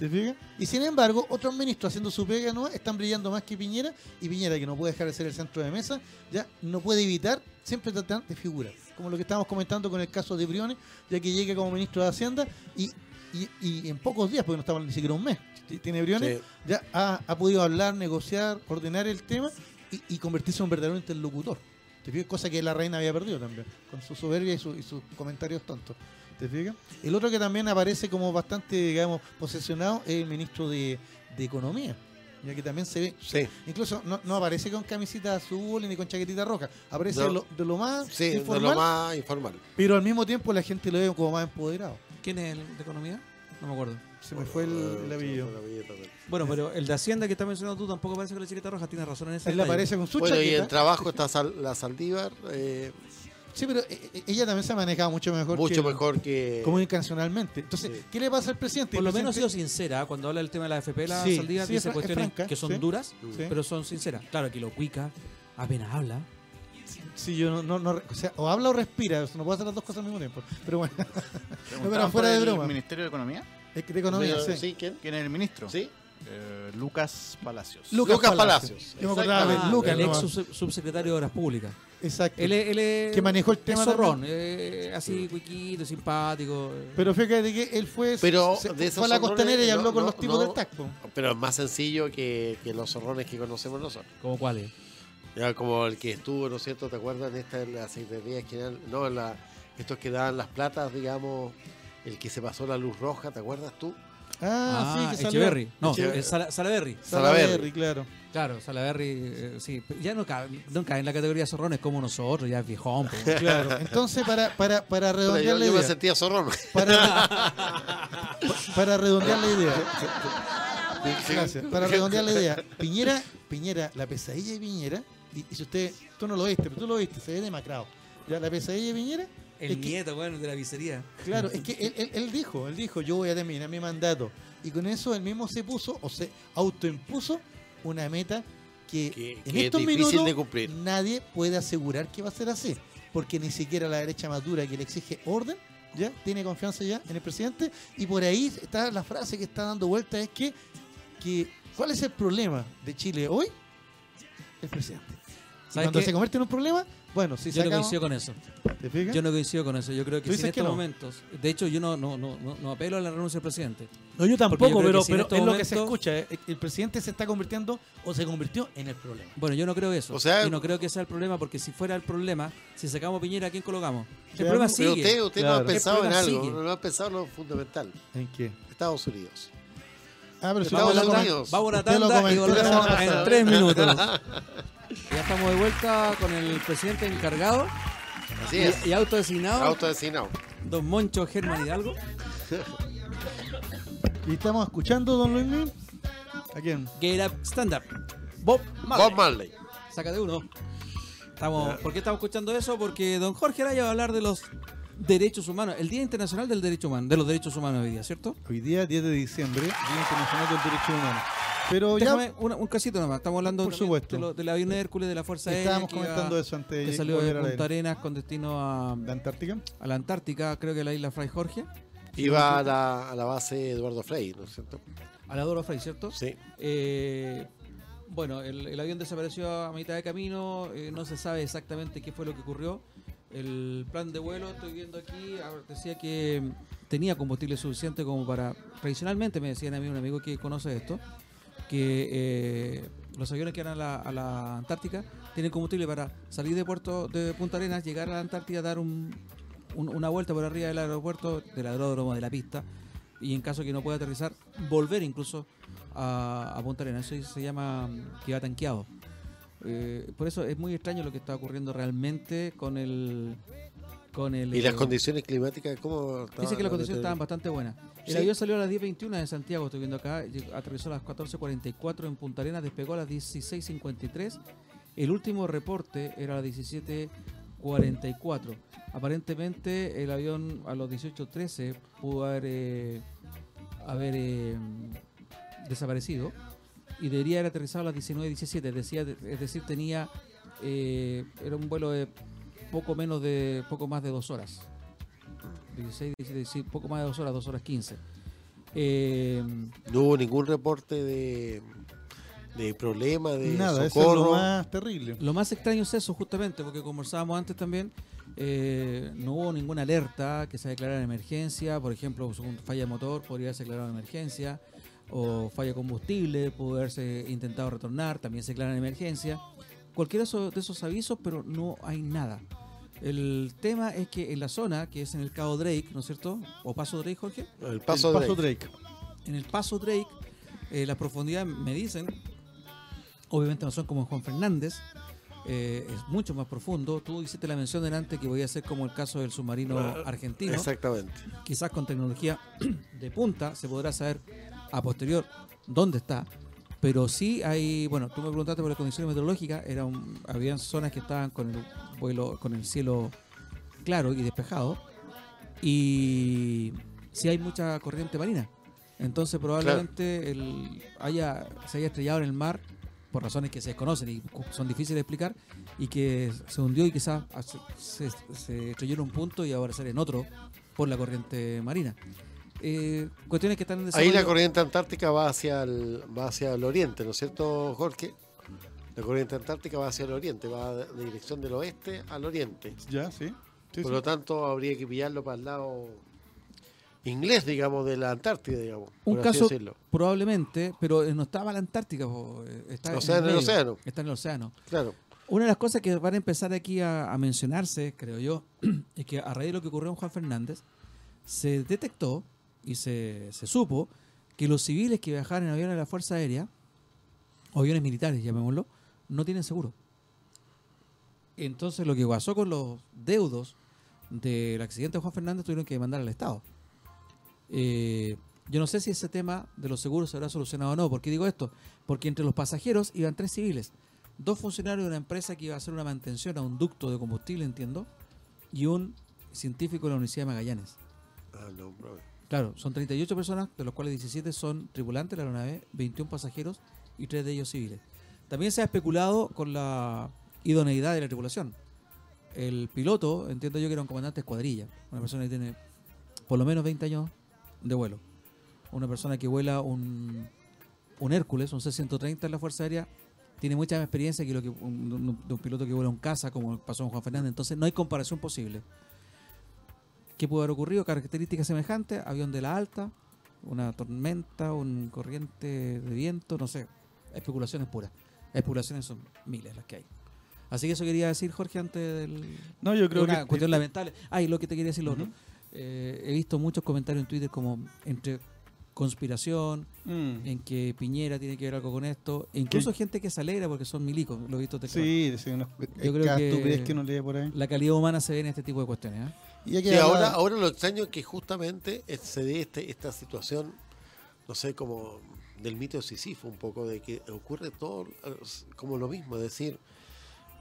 ¿Te fijas? Y sin embargo, otros ministros haciendo su pega ¿no? están brillando más que Piñera, y Piñera, que no puede dejar de ser el centro de mesa, ya no puede evitar siempre tratar de figurar. Como lo que estábamos comentando con el caso de Briones, ya que llega como ministro de Hacienda y, y- y en pocos días, porque no estaba ni siquiera un mes, tiene Briones, Sí. ya ha, ha podido hablar, negociar, ordenar el tema y, y convertirse en un verdadero interlocutor. ¿Te fijas? Cosa que la reina había perdido también, con su soberbia y, su- y sus comentarios tontos. ¿Te fijas? El otro que también aparece como bastante, digamos, posesionado es el ministro de, de Economía. Ya que también se ve, Sí. incluso no, no aparece con camisita azul ni con chaquetita roja, aparece No. de, lo, de lo más Sí, de informal, lo más informal. pero al mismo tiempo la gente lo ve como más empoderado. ¿Quién es el de economía? No me acuerdo. Se me fue el, el apellido. el. Bueno, pero el de Hacienda que está mencionando tú tampoco aparece con la chiqueta roja, tienes razón en ese Él detalle. aparece con su Bueno, y chaqueta. en trabajo está Sal- la Saldívar, eh, Sí, pero eh, eh, ella también se ha manejado mucho mejor. mucho que el- mejor que... comunicacionalmente. Entonces, Sí. ¿qué le pasa al presidente? Por El lo menos ha sido sincera cuando habla del tema de la FP, la Sí, Saldívar sí, dice es cuestiones franca, que son sí. duras, Sí. pero son sinceras. Claro, aquí lo cuica, apenas habla. Sí, yo no, no, no- o sea, o habla o respira, no puedo hacer las dos cosas al mismo tiempo. Pero bueno, fuera de el broma. Ministerio de Economía. es que de economía, Pero, sí. ¿Sí? ¿Quién? ¿Quién es el ministro? ¿Sí? Eh, Lucas Palacios. Lucas Lucas Palacios. Palacios. Yo me acordaba de Exactamente. Lucas el ex subsecretario de Obras Públicas. Exacto. Él, es- él es- Que manejó el tema zorrón, eh, así cuiquito, simpático. eh. Pero fíjate que él fue, Pero se- de esos fue a la costanera y no, habló con no, los tipos no. del TACPO. Pero es más sencillo que, que los zorrones que conocemos nosotros. ¿Cómo cuál es? Ya como el que estuvo, ¿no es cierto? ¿Te acuerdas? En esta en la Secretaría General, no, en la, estos que daban las platas, digamos, el que se pasó la luz roja, ¿te acuerdas tú? Ah, sí, que salió. Echeverry. No, Echeverry. es Sala- Salaberry. Salaberry. Salaberry, claro. Claro, Salaberry, eh, sí. Ya no cae, no cae en la categoría zorrones como nosotros, ya es viejón. Claro. Entonces, para, para, para redondear yo, la yo me idea. sentía zorrón. Para, para redondear la idea. Gracias. Para redondear la idea. Piñera, Piñera, la pesadilla de Piñera, y, y si usted, tú no lo viste, pero tú lo viste, se ve demacrado. Ya, la pesadilla de Piñera, El Es que- nieto, bueno, de la visería. claro, es que él, él- él dijo, él dijo, yo voy a terminar mi mandato. Y con eso él mismo se puso, o se autoimpuso, una meta que, Que- en que es estos difícil minutos de cumplir. nadie puede asegurar que va a ser así. Porque ni siquiera la derecha madura que le exige orden, ya tiene confianza ya en el presidente. Y por ahí está la frase que está dando vuelta, es que, que ¿cuál es el problema de Chile hoy? El presidente. Y ¿Sabes cuando qué? se convierte en un problema, bueno, si Yo no sacamos- coincido con eso. ¿te fijas? Yo no coincido con eso. Yo creo que ¿Tú si en que estos no? momentos. De hecho, yo no, no, no, no, no apelo a la renuncia del presidente. No, yo tampoco, pero, si en pero estos es lo que se momentos- escucha. eh, El presidente se está convirtiendo o se convirtió en el problema. Bueno, yo no creo eso. O sea- y no creo que sea el problema, porque si fuera el problema, si sacamos a Piñera, ¿a quién colocamos? El Claro, problema Pero sigue. usted, usted no ha pensado en algo, sigue. no ha pensado en lo fundamental. ¿En qué? Estados Unidos. Ah, pero si Estados Unidos. Vamos a lo tanda y la volvemos en tres minutos. Ya estamos de vuelta con el presidente encargado Así es. y, y autodesignado, Autodesignado. don Moncho Germán Hidalgo. ¿Y estamos escuchando, don Luis? ¿A quién? Get Up Stand Up. Bob Bob Marley. Marley. Saca de uno. Estamos, ¿Por qué estamos escuchando eso? Porque don Jorge Araya va a hablar de los derechos humanos, el Día Internacional del Derecho Humano, de los Derechos Humanos hoy día, ¿cierto? Hoy día, 10 de diciembre, Día Internacional del Derecho Humano. Pero Déjame ya un casito nomás. Estamos hablando Por supuesto. de lo- del avión Hércules, de la Fuerza Aérea. estábamos iba- comentando eso antes Que de salió de Punta. Arenas con destino a, ¿La Antártica? a la Antártica, creo que a la isla Fray Jorge, Iba a la, a la base Eduardo Frei, ¿no es cierto? a la Doro Frey, ¿cierto? Sí. Eh, bueno, el, el avión desapareció a mitad de camino, eh, no se sabe exactamente qué fue lo que ocurrió. El plan de vuelo, estoy viendo aquí, decía que tenía combustible suficiente como para... Tradicionalmente me decían a mí un amigo que conoce esto, que eh, los aviones que van a la, a la Antártica tienen combustible para salir de puerto de Punta Arenas, llegar a la Antártida, dar un- un- una vuelta por arriba del aeropuerto, del aeródromo, de la pista, y en caso que no pueda aterrizar, volver incluso a, a Punta Arenas. Eso se llama mm, que va tanqueado. Eh, por eso es muy extraño lo que está ocurriendo realmente con el... Con el ¿Y las eh, condiciones climáticas cómo? Dice que las condiciones estaban bastante buenas. El avión salió a las 10.21 de Santiago, estoy viendo acá, aterrizó a las 14.44 en Punta Arenas, despegó a las 16.53. El último reporte era a las 17.44. Aparentemente el avión a los 18.13 pudo haber, eh, haber eh, desaparecido y debería haber aterrizado a las 19.17. Decía, es decir, tenía eh, era un vuelo de poco menos de poco más de dos horas. 16, 17, sí, poco más de dos horas, dos horas 15. Eh, No hubo ningún reporte de, de problema, de Nada, eso es socorro. lo más terrible. lo más extraño es eso, justamente, porque conversábamos antes también, eh, no hubo ninguna alerta que se declarara en emergencia, por ejemplo, según falla de motor, podría haberse declarado en emergencia, o falla de combustible, pudo haberse intentado retornar, también se declara en emergencia. Cualquiera de esos, de esos avisos, pero no hay nada. El tema es que en la zona, que es en el Cabo Drake, ¿no es cierto? ¿O Paso Drake, Jorge? El paso, el de paso Drake. Drake. En el Paso Drake, eh, la profundidad, me dicen, obviamente no son como en Juan Fernández, eh, es mucho más profundo. Tú hiciste la mención delante que voy a ser como el caso del submarino Ah, argentino. Exactamente. Quizás con tecnología de punta se podrá saber a posterior dónde está. Pero sí hay, bueno, tú me preguntaste por las condiciones meteorológicas, era un- habían zonas que estaban con el vuelo, con el cielo claro y despejado, y sí hay mucha corriente marina. Entonces probablemente el, haya, se haya estrellado en el mar por razones que se desconocen y son difíciles de explicar, y que se hundió y quizás se, se- se estrelló en un punto y ahora sale en otro por la corriente marina. Eh, cuestiones que están en Ahí la corriente antártica va hacia el, va hacia el oriente, ¿no es cierto, Jorge? La corriente antártica va hacia el oriente, va de dirección del oeste al oriente. Ya, sí. Sí, Por sí. lo tanto, habría que pillarlo para el lado inglés, digamos, de la Antártida, digamos. Un por así caso decirlo. probablemente, pero eh, no estaba la Antártica, eh, está O sea, en el océano. Está en el océano. Claro. Una de las cosas que van a empezar aquí a, a mencionarse, creo yo, es que a raíz de lo que ocurrió en Juan Fernández, se detectó y se, se supo que los civiles que viajaban en aviones de la Fuerza Aérea, o aviones militares, llamémoslo, no tienen seguro. Entonces lo que pasó con los deudos del accidente de Juan Fernández tuvieron que demandar al Estado. Eh, yo no sé si ese tema de los seguros se habrá solucionado o no. ¿Por qué digo esto? Porque entre los pasajeros iban tres civiles. Dos funcionarios de una empresa que iba a hacer una mantención a un ducto de combustible, entiendo, y un científico de la Universidad de Magallanes. Ah. Claro, son 38 personas, de los cuales 17 son tripulantes de la aeronave, 21 pasajeros y 3 de ellos civiles. También se ha especulado con la idoneidad de la tripulación. El piloto, entiendo yo que era un comandante de escuadrilla, una persona que tiene por lo menos 20 años de vuelo. Una persona que vuela un, un Hércules, un C-130 en la Fuerza Aérea, tiene mucha más experiencia que lo que un, piloto que vuela un caza, como pasó Juan Fernández. Entonces no hay comparación posible. ¿Qué pudo haber ocurrido? Características semejantes, avión de la alta, una tormenta, un corriente de viento, no sé, especulaciones puras. Especulaciones son miles las que hay. Así que eso quería decir, Jorge, antes del... No, yo creo una que. cuestión lamentable. Ah, y lo que te quería decir, lo otro. Eh, he visto muchos comentarios en Twitter como entre conspiración, Mm. en que Piñera tiene que ver algo con esto, e incluso gente que se alegra porque son milicos, lo he visto Sí, sí, una, Yo creo que- estupidez que uno lee por ahí. La calidad humana se ve en este tipo de cuestiones. ¿eh? Y Sí, ahora, ahora lo extraño es que justamente se dé este, esta situación, no sé, como del mito de Sísifo, un poco, de que ocurre todo como lo mismo, es decir,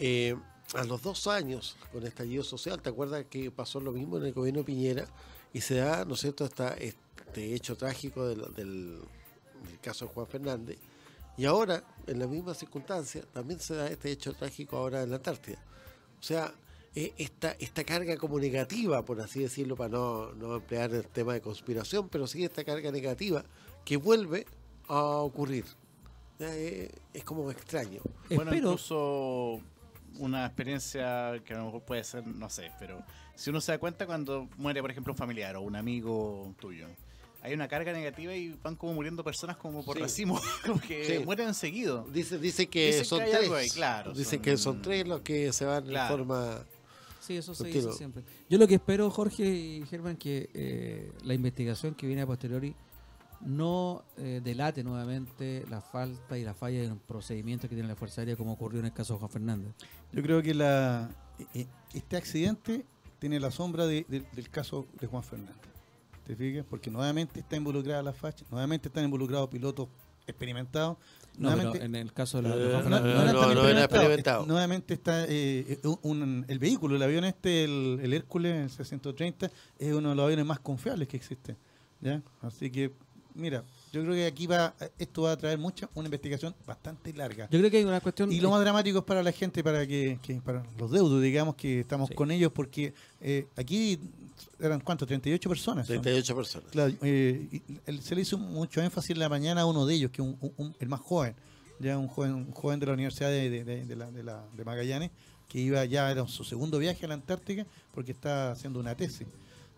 Eh, a los dos años, con estallido social, ¿te acuerdas que pasó lo mismo en el gobierno de Piñera? Y se da, ¿no es cierto?, esta, este hecho trágico del, del, del caso de Juan Fernández. Y ahora, en la misma circunstancia, también se da este hecho trágico ahora en la Antártida. O sea, eh, esta, esta carga como negativa, por así decirlo, para no, no emplear el tema de conspiración, pero sí esta carga negativa que vuelve a ocurrir. Eh, es como extraño. Bueno, Espero- incluso una experiencia que a lo mejor puede ser, no sé, pero si uno se da cuenta cuando muere, por ejemplo, un familiar o un amigo tuyo, hay una carga negativa y van como muriendo personas como por Sí. racimo, como que Sí. mueren seguido. Dice, dice que Dicen que son hay tres. ahí, claro, Dicen son- que son tres los que se van Claro. en forma. Sí, eso se Contigo. dice siempre. Yo lo que espero, Jorge y Germán, que eh, la investigación que viene a posteriori no eh, delate nuevamente la falta y la falla de un procedimiento que tiene la Fuerza Aérea como ocurrió en el caso de Juan Fernández. Yo creo que la, e- e- este accidente tiene la sombra de- de- del caso de Juan Fernández. ¿Te fijas? Porque nuevamente está involucrada la facha, nuevamente están involucrados pilotos experimentados. No, pero nuevamente, en el caso de, la, Eh, no, no, no, era experimentado. Eh, Nuevamente está eh, un- un- el vehículo, el avión este, el, el Hércules, el 630, es uno de los aviones más confiables que existen. ¿ya? Así que, mira, yo creo que aquí va, esto va a traer mucha, una investigación bastante larga. yo creo que hay una cuestión... Y lo más dramático es para la gente, para que, que- para los deudos, digamos, que estamos Sí. con ellos, porque eh, aquí eran cuánto, 38 personas. son. 38 personas. Claro, eh, se le hizo mucho énfasis en la mañana a uno de ellos, que es un, un- un- el más joven, ya un joven, un joven de la Universidad de, de- de- de la- de la- de Magallanes, que iba ya, era su segundo viaje a la Antártica, porque está haciendo una tesis.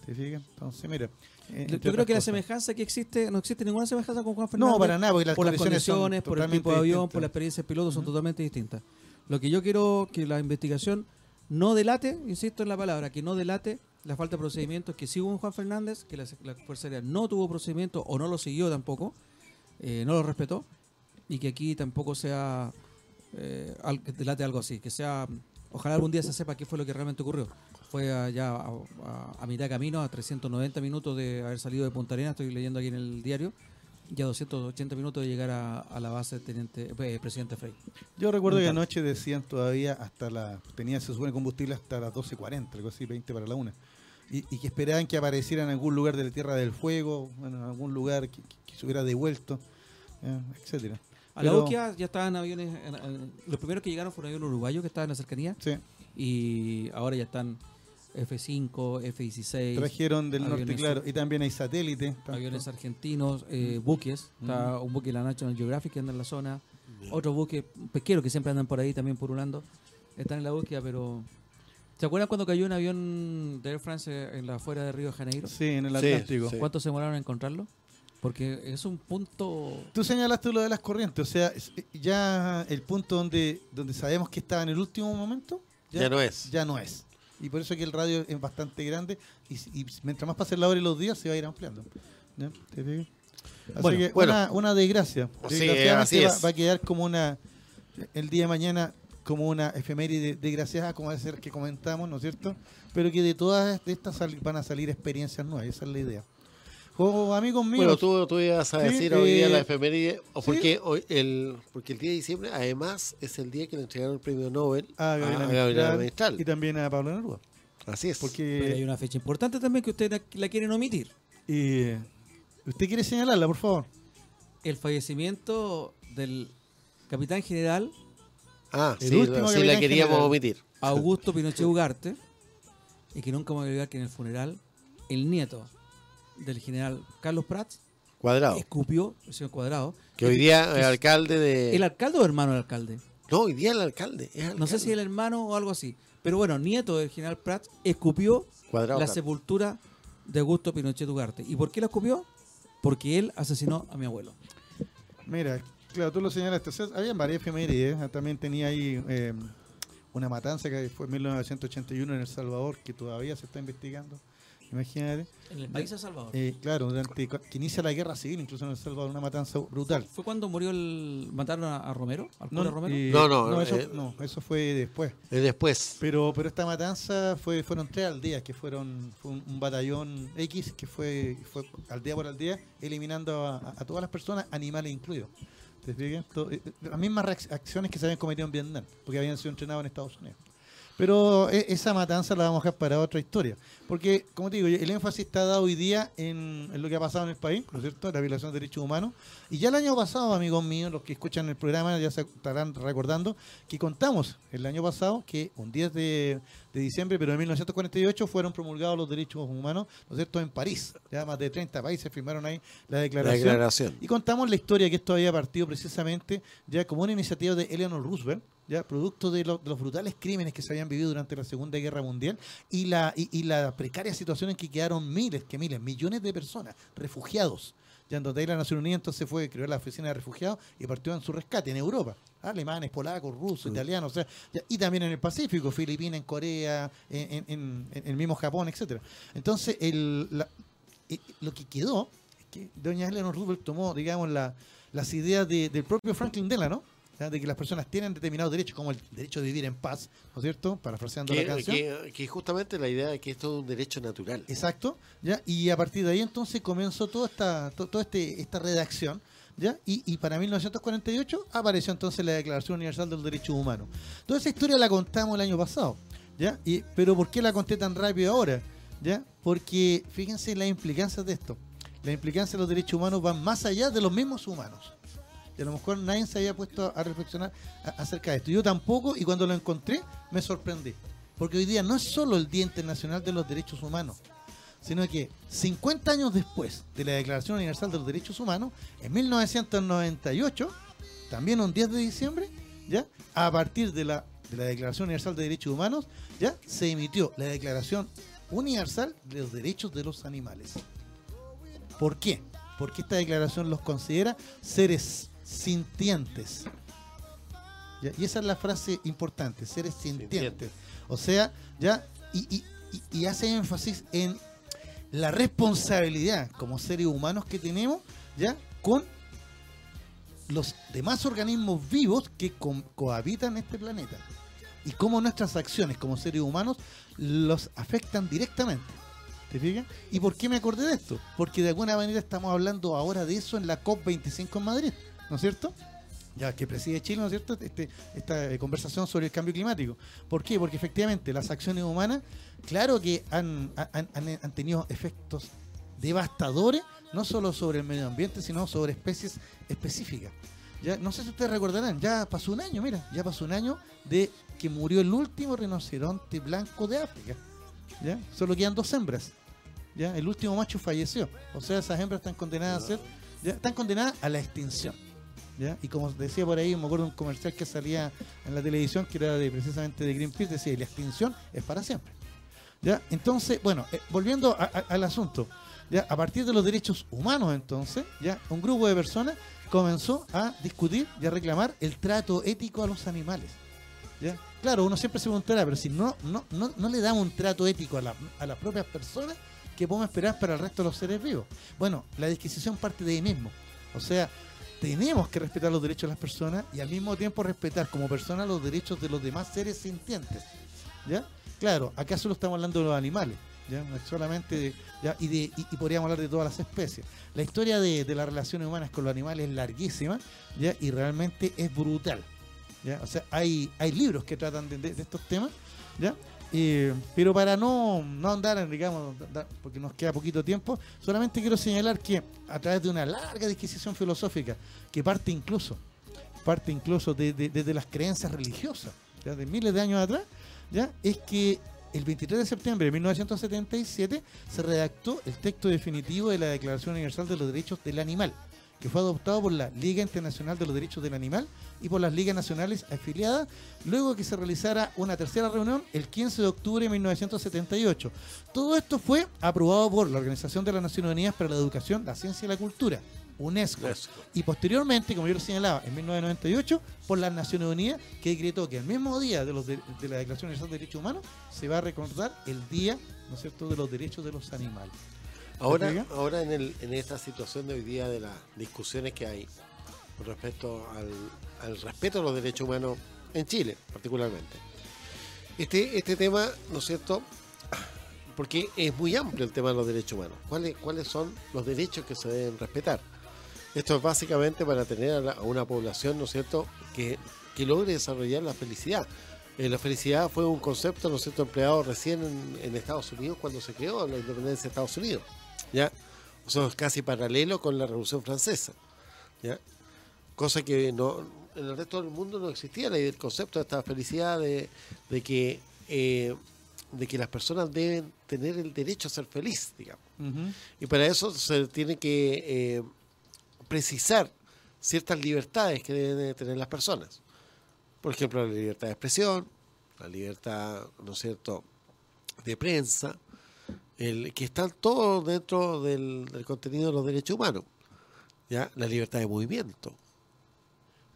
¿Te fijas? Entonces, mira. Eh, Yo, creo que la semejanza que existe, no existe ninguna semejanza con Juan Fernández. No, para nada, porque las por las condiciones por el tipo de avión, distintas. por la experiencia del piloto, son totalmente distintas. Lo que yo quiero que la investigación no delate, insisto en la palabra, que no delate la falta de procedimientos que sí hubo en Juan Fernández, que la, la Fuerza Aérea no tuvo procedimiento o no lo siguió tampoco, eh, no lo respetó, y que aquí tampoco sea eh, al- que delate algo así, que sea, ojalá algún día se sepa qué fue lo que realmente ocurrió. Fue allá a, a- a mitad de camino, a 390 minutos de haber salido de Punta Arenas, estoy leyendo aquí en el diario, y a 280 minutos de llegar a, a la base teniente, eh, presidente Frey. Yo recuerdo que anoche decían todavía hasta la. Tenía, se supone, combustible hasta las 12.40, algo así, 20 para la 1. Y, y que esperaban que apareciera en algún lugar de la Tierra del Fuego, bueno, en algún lugar que, que- que se hubiera devuelto, eh, etcétera. A la Pero- búsqueda ya estaban aviones, en- en- los primeros que llegaron fueron aviones uruguayos que estaban en la cercanía, Sí, y ahora ya están F5, F16, trajeron del norte, claro. Y también hay satélites. tanto- aviones argentinos, eh, buques, está un buque de la National Geographic que anda en la zona, otros buques pesqueros que siempre andan por ahí también purulando, están en la búsqueda, pero... ¿Se acuerdan cuando cayó un avión de Air France en la afuera de Río de Janeiro? Sí, en el Atlántico. sí. ¿Cuánto se demoraron en encontrarlo? Porque es un punto... Tú señalaste lo de las corrientes, o sea, eh, ya el punto donde, donde sabemos que estaba en el último momento, Ya no es. ya no es. Y por eso que el radio es bastante grande y, y mientras más pasen la hora y los días se va a ir ampliando. Así Bueno, que bueno. Una, una desgracia. Sí, así va, es. va a quedar como una, el día de mañana, como una efeméride desgraciada, como va a ser que comentamos, ¿no es cierto? Pero que de todas de estas van a salir experiencias nuevas, esa es la idea. Oh, amigos míos, Bueno, tú, tú ibas a Sí, decir hoy día eh, la efeméride, o sí. porque, hoy el, porque el día de diciembre además es el día que le entregaron el premio Nobel a a Gabriela Mistral Mistral. y también a Pablo Neruda. Así es. Pero Porque hay una fecha importante también que ustedes la- la quieren omitir. eh, usted quiere señalarla, por favor. El fallecimiento del capitán general ah, el sí, último sí la queríamos general. omitir. Augusto Pinochet Ugarte, y que nunca me voy a olvidar que en el funeral, el nieto del general Carlos Prats Cuadrado. escupió, el señor Cuadrado, Que hoy día es es- alcalde de... ¿El alcalde o hermano del alcalde? No, hoy día el alcalde. es No sé si el hermano o algo así. Pero bueno, nieto del general Prats escupió Cuadrado. la sepultura de Augusto Pinochet Ugarte. ¿Y por qué la escupió? Porque él asesinó a mi abuelo. Mira, claro, tú lo señalaste. O sea, habían varias efemérides. ¿eh? También tenía ahí eh, una matanza que fue en 1981 en El Salvador, que todavía se está investigando. Imagínate. En el país de Salvador. Eh, claro, durante que inicia la guerra civil, incluso en El Salvador, una matanza brutal. ¿Fue cuando murió el. mataron a, a Romero? ¿Al No, Romero? eh, No, no, eso, eh, no, eso fue después. Es después. Pero, pero esta matanza fue, fueron tres aldeas, que fueron fue un, un batallón X que fue, fue aldea por aldea eliminando a, a- a todas las personas, animales incluidos. ¿Te eh, eh, Las mismas acciones que se habían cometido en Vietnam, porque habían sido entrenados en Estados Unidos. Pero eh, esa matanza la vamos a dejar para otra historia. Porque, como te digo, el énfasis está dado hoy día en, en lo que ha pasado en el país, ¿no es cierto? La violación de derechos humanos. Y ya el año pasado, amigos míos, los que escuchan el programa ya se estarán recordando que contamos el año pasado que un 10 de, de diciembre, pero de 1948, fueron promulgados los derechos humanos, ¿no es cierto?, en París. Ya más de 30 países firmaron ahí la La declaración. declaración. Y contamos la historia que esto había partido precisamente ya como una iniciativa de Eleanor Roosevelt, ya producto de, lo- de los brutales crímenes que se habían vivido durante la Segunda Guerra Mundial y la, y, y la precaria situación en que quedaron miles, que miles, millones de personas refugiados. Ya en donde ahí la Nación Unida entonces fue, creó la oficina de refugiados y partió en su rescate en Europa. Alemanes, polacos, rusos, italianos, o sea, y también en el Pacífico, Filipinas, en Corea, en, en- en- en el mismo Japón, etcétera. Entonces, el, la- eh, lo que quedó es que doña Eleanor Roosevelt tomó, digamos, la- las ideas de- del propio Franklin Delano, ¿ya? de que las personas tienen determinados derechos, como el derecho de vivir en paz, ¿no es cierto? Parafraseando la Que, canción. que- que justamente la idea de que esto es un derecho natural. Exacto, ¿ya? Y a partir de ahí entonces comenzó toda esta, to- toda este, esta redacción, ¿ya? Y, y para 1948 apareció entonces la Declaración Universal de los Derechos Humanos. Toda esa historia la contamos el año pasado, ¿ya? Y, pero ¿por qué la conté tan rápido ahora? ¿Ya? Porque fíjense las implicancias de esto. Las implicancias de los derechos humanos van más allá de los mismos humanos. Y a lo mejor nadie se había puesto a reflexionar acerca de esto. Yo tampoco, y cuando lo encontré, me sorprendí. Porque hoy día no es solo el Día Internacional de los Derechos Humanos, sino que 50 años después de la Declaración Universal de los Derechos Humanos, en 1998, también un 10 de diciembre, ¿ya? a partir de la, de la Declaración Universal de Derechos Humanos, ya se emitió la Declaración Universal de los Derechos de los Animales. ¿Por qué? Porque esta declaración los considera seres sintientes. ¿Ya? Y esa es la frase importante, seres sintientes. O sea, ya, y, y- y- y hace énfasis en la responsabilidad como seres humanos que tenemos, ya, con los demás organismos vivos que co- cohabitan este planeta. Y cómo nuestras acciones como seres humanos los afectan directamente. ¿Te fijas? ¿Y por qué me acordé de esto? Porque de alguna manera estamos hablando ahora de eso en la COP25 en Madrid, ¿no es cierto? Ya que preside Chile, ¿no es cierto? Este, esta eh, conversación sobre el cambio climático. ¿Por qué? Porque efectivamente las acciones humanas, claro que han, han- han- han tenido efectos devastadores, no solo sobre el medio ambiente, sino sobre especies específicas. Ya, no sé si ustedes recordarán, ya pasó un año, mira, ya pasó un año de que murió el último rinoceronte blanco de África. ¿ya? Solo quedan dos hembras. ¿ya? El último macho falleció. O sea, esas hembras están condenadas a ser, ya, están condenadas a la extinción. Y como decía por ahí, me acuerdo un comercial que salía en la televisión, que era de, precisamente de Greenpeace, decía, la extinción es para siempre. ¿ya? Entonces, bueno, eh, volviendo a- al asunto, ¿ya? a partir de los derechos humanos entonces, ya un grupo de personas comenzó a discutir y a reclamar el trato ético a los animales. ¿ya? Claro, uno siempre se preguntará, pero si no, no, no, no le damos un trato ético a, la- a las propias personas, ¿qué podemos esperar para el resto de los seres vivos? Bueno, la disquisición parte de ahí mismo. O sea, tenemos que respetar los derechos de las personas y al mismo tiempo respetar como personas los derechos de los demás seres sintientes. ¿Ya? Claro, acá solo estamos hablando de los animales. ¿ya? No solamente de- ¿ya? Y, de, y, podríamos hablar de todas las especies. La historia de, de las relaciones humanas con los animales es larguísima ¿ya? y realmente es brutal. ¿ya? O sea, hay, hay libros que tratan de- de estos temas, ¿ya? Eh, pero para no, no andar, digamos, porque nos queda poquito tiempo, solamente quiero señalar que a través de una larga disquisición filosófica, que parte incluso, parte incluso de- de- desde las creencias religiosas, ya de miles de años atrás, ya es que el 23 de septiembre de 1977 se redactó el texto definitivo de la Declaración Universal de los Derechos del Animal, que fue adoptado por la Liga Internacional de los Derechos del Animal y por las ligas nacionales afiliadas, luego que se realizara una tercera reunión el 15 de octubre de 1978. Todo esto fue aprobado por la Organización de las Naciones Unidas para la Educación, la Ciencia y la Cultura, UNESCO, UNESCO. y posteriormente, como yo lo señalaba, en 1998, por las Naciones Unidas, que decretó que el mismo día de, los de, de la Declaración Universal de Derechos Humanos se va a recordar el Día, ¿no es cierto?, de los derechos de los animales. Ahora, ahora en, el, en esta situación de hoy día de las discusiones que hay con respecto al, al respeto a los derechos humanos en Chile, particularmente. Este, este tema, ¿no es cierto? Porque es muy amplio el tema de los derechos humanos. ¿Cuáles, cuáles son los derechos que se deben respetar? Esto es básicamente para tener a, la- a una población, ¿no es cierto?, que, que logre desarrollar la felicidad. Eh, la felicidad fue un concepto, ¿no es cierto?, empleado recién en, en Estados Unidos cuando se creó la independencia de Estados Unidos. ¿Ya? Eso es casi paralelo con la Revolución Francesa. ¿Ya? Cosa que no, en el resto del mundo no existía el concepto de esta felicidad de, de que eh, de que las personas deben tener el derecho a ser feliz, digamos. Ujú. Y para eso se tiene que eh, precisar ciertas libertades que deben de tener las personas. Por ejemplo, la libertad de expresión, la libertad, ¿no es cierto?, de prensa, el, que están todos dentro del, contenido de los derechos humanos. ¿ya? La libertad de movimiento.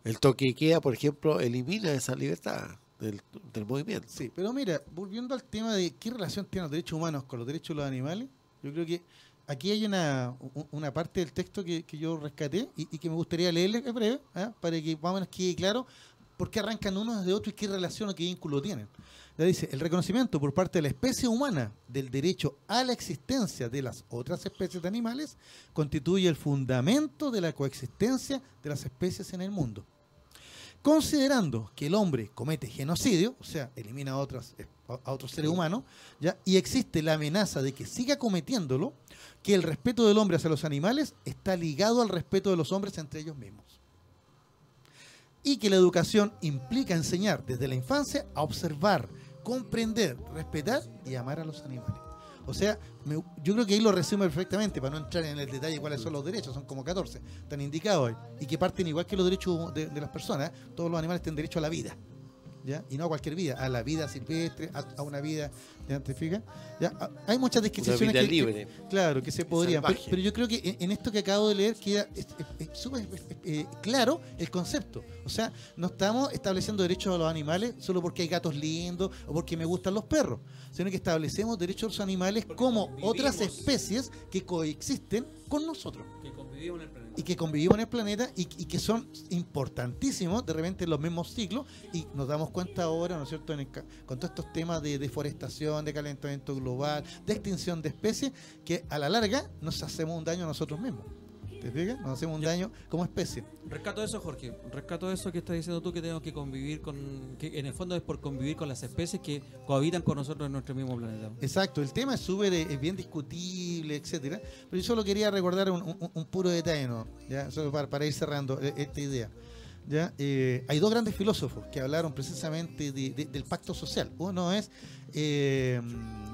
El toque queda, por ejemplo, elimina esa libertad del, movimiento. Sí, pero mira, volviendo al tema de qué relación tienen los derechos humanos con los derechos de los animales, yo creo que aquí hay una, una parte del texto que, que yo rescaté y, que me gustaría leerle en breve, ¿ah? para que más o quede claro por qué arrancan unos de otros y qué relación o qué vínculo tienen. Ya dice, el reconocimiento por parte de la especie humana del derecho a la existencia de las otras especies de animales constituye el fundamento de la coexistencia de las especies en el mundo. Considerando que el hombre comete genocidio, o sea, elimina a, otras, a otros seres humanos, ¿ya? y existe la amenaza de que siga cometiéndolo, que el respeto del hombre hacia los animales está ligado al respeto de los hombres entre ellos mismos. Y que la educación implica enseñar desde la infancia a observar, comprender, respetar y amar a los animales. O sea, me- yo creo que ahí lo resume perfectamente, para no entrar en el detalle cuáles son los derechos, son como 14, están indicados ahí, y que parten igual que los derechos de, de las personas, todos los animales tienen derecho a la vida, ¿ya? y no a cualquier vida, a la vida silvestre, a, a una vida, ¿ya te fijas? ¿Ya? A- Hay muchas vida que- libre. Claro, que se podrían. Pero, yo creo que en, en esto que acabo de leer queda súper eh, claro el concepto. O sea, no estamos estableciendo derechos a los animales solo porque hay gatos lindos o porque me gustan los perros, sino que establecemos derechos a los animales como otras especies que coexisten con nosotros Que convivimos en el planeta. y que convivimos en el planeta y, y que son importantísimos de repente en los mismos ciclos y nos damos cuenta ahora, ¿no es cierto?, en el con todos estos temas de deforestación, de calentamiento global, de extinción de especies, que a la larga nos hacemos un daño a nosotros mismos. ¿Te fijas? Nos hacemos un daño como especie. Rescato eso, Jorge. Rescato eso que estás diciendo tú, que tenemos que convivir con. que en el fondo es por convivir con las especies que cohabitan con nosotros en nuestro mismo planeta. Exacto, el tema es súper eh, es bien discutible, etcétera, pero yo solo quería recordar un, un- un puro detalle, ¿no? ¿Ya? Solo para, para ir cerrando eh, esta idea. ¿Ya? Eh, hay dos grandes filósofos que hablaron precisamente de- de- del pacto social. Uno es eh,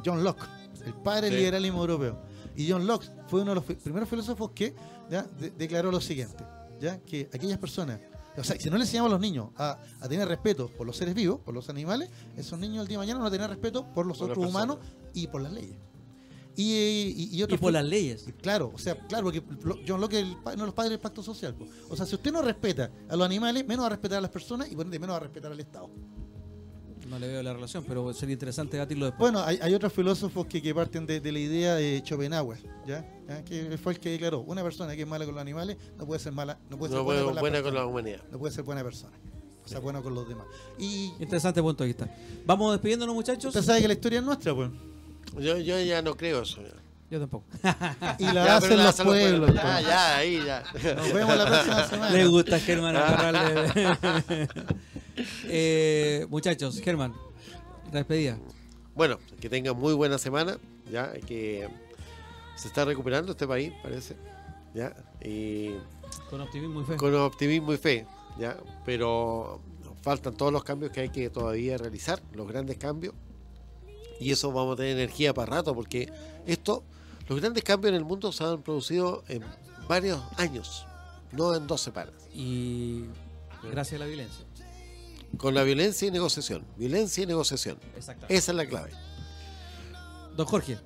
John Locke, el padre del Sí. liberalismo europeo. Y John Locke fue uno de los primeros filósofos que ¿ya? de- declaró lo siguiente, ¿ya? que aquellas personas, o sea, si no le enseñamos a los niños a, a tener respeto por los seres vivos, por los animales, esos niños el día de mañana van a tener respeto por los Por otros humanos y por las leyes. Y, y, y Y otros por las leyes. Claro, o sea, claro, porque John Locke es el uno de los padres del pacto social. po. O sea, si usted no respeta a los animales, menos va a respetar a las personas y por ende menos va a respetar al Estado. No le veo la relación, pero sería interesante debatirlo después. Bueno, hay, hay otros filósofos que, que parten de, de la idea de Schopenhauer, ¿ya? ¿Ya? Que fue el que declaró, una persona que es mala con los animales no puede ser mala, no puede ser No buena, buena, con, la buena con persona, la humanidad. no puede ser buena persona. O sea, bueno con los demás. Y Interesante punto de vista. Vamos despidiéndonos, muchachos. usted sabe que la historia es nuestra, pues. Yo, yo ya no creo eso. Yo tampoco. Y la Ya, hacen la los pueblos. pueblos. pues. Ya, ya, ahí ya. Nos vemos la próxima semana. Le gusta Germán agarrarle. eh, muchachos, Germán, despedida. Bueno, que tengan muy buena semana, ya que se está recuperando este país, parece, ya, y Con optimismo y fe. con optimismo y fe, ya, pero faltan todos los cambios que hay que todavía realizar, los grandes cambios, y eso vamos a tener energía para rato, porque esto, los grandes cambios en el mundo se han producido en varios años, no en dos semanas, Y gracias a la violencia. Con la violencia y negociación, violencia y negociación, Exactamente. esa es la clave. Don Jorge,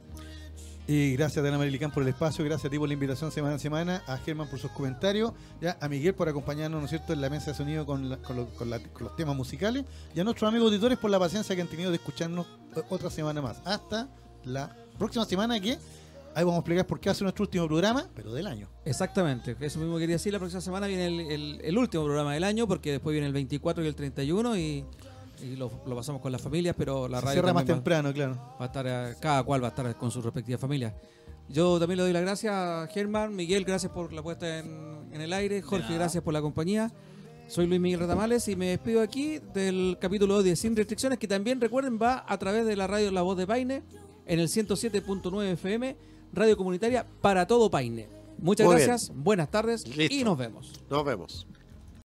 Y gracias a Ana Marilicán por el espacio, gracias a ti por la invitación semana a semana, a Germán por sus comentarios, ya a Miguel por acompañarnos, ¿no es cierto?, en la mesa de sonido con, la- con lo- con la- con los temas musicales, y a nuestros amigos auditores por la paciencia que han tenido de escucharnos eh, otra semana más. Hasta la próxima semana que Ahí vamos a explicar por qué hace nuestro último programa, pero del año. Exactamente, eso mismo quería decir. La próxima semana viene el, último programa del año, porque después viene el 24 y el 31 y, lo, pasamos con las familias, pero la Se radio. Cierra más temprano, claro. Va a estar, eh, cada cual va a estar con sus respectivas familias. Yo también le doy las gracias a Germán, Miguel, gracias por la puesta en, el aire, Jorge, gracias por la compañía. Soy Luis Miguel Ratamales y me despido aquí del capítulo de Sin Restricciones, que también recuerden va a través de la radio La Voz de Paine en el 107.9 FM radio comunitaria para todo Paine. Muchas gracias, buenas tardes y nos vemos. Nos vemos.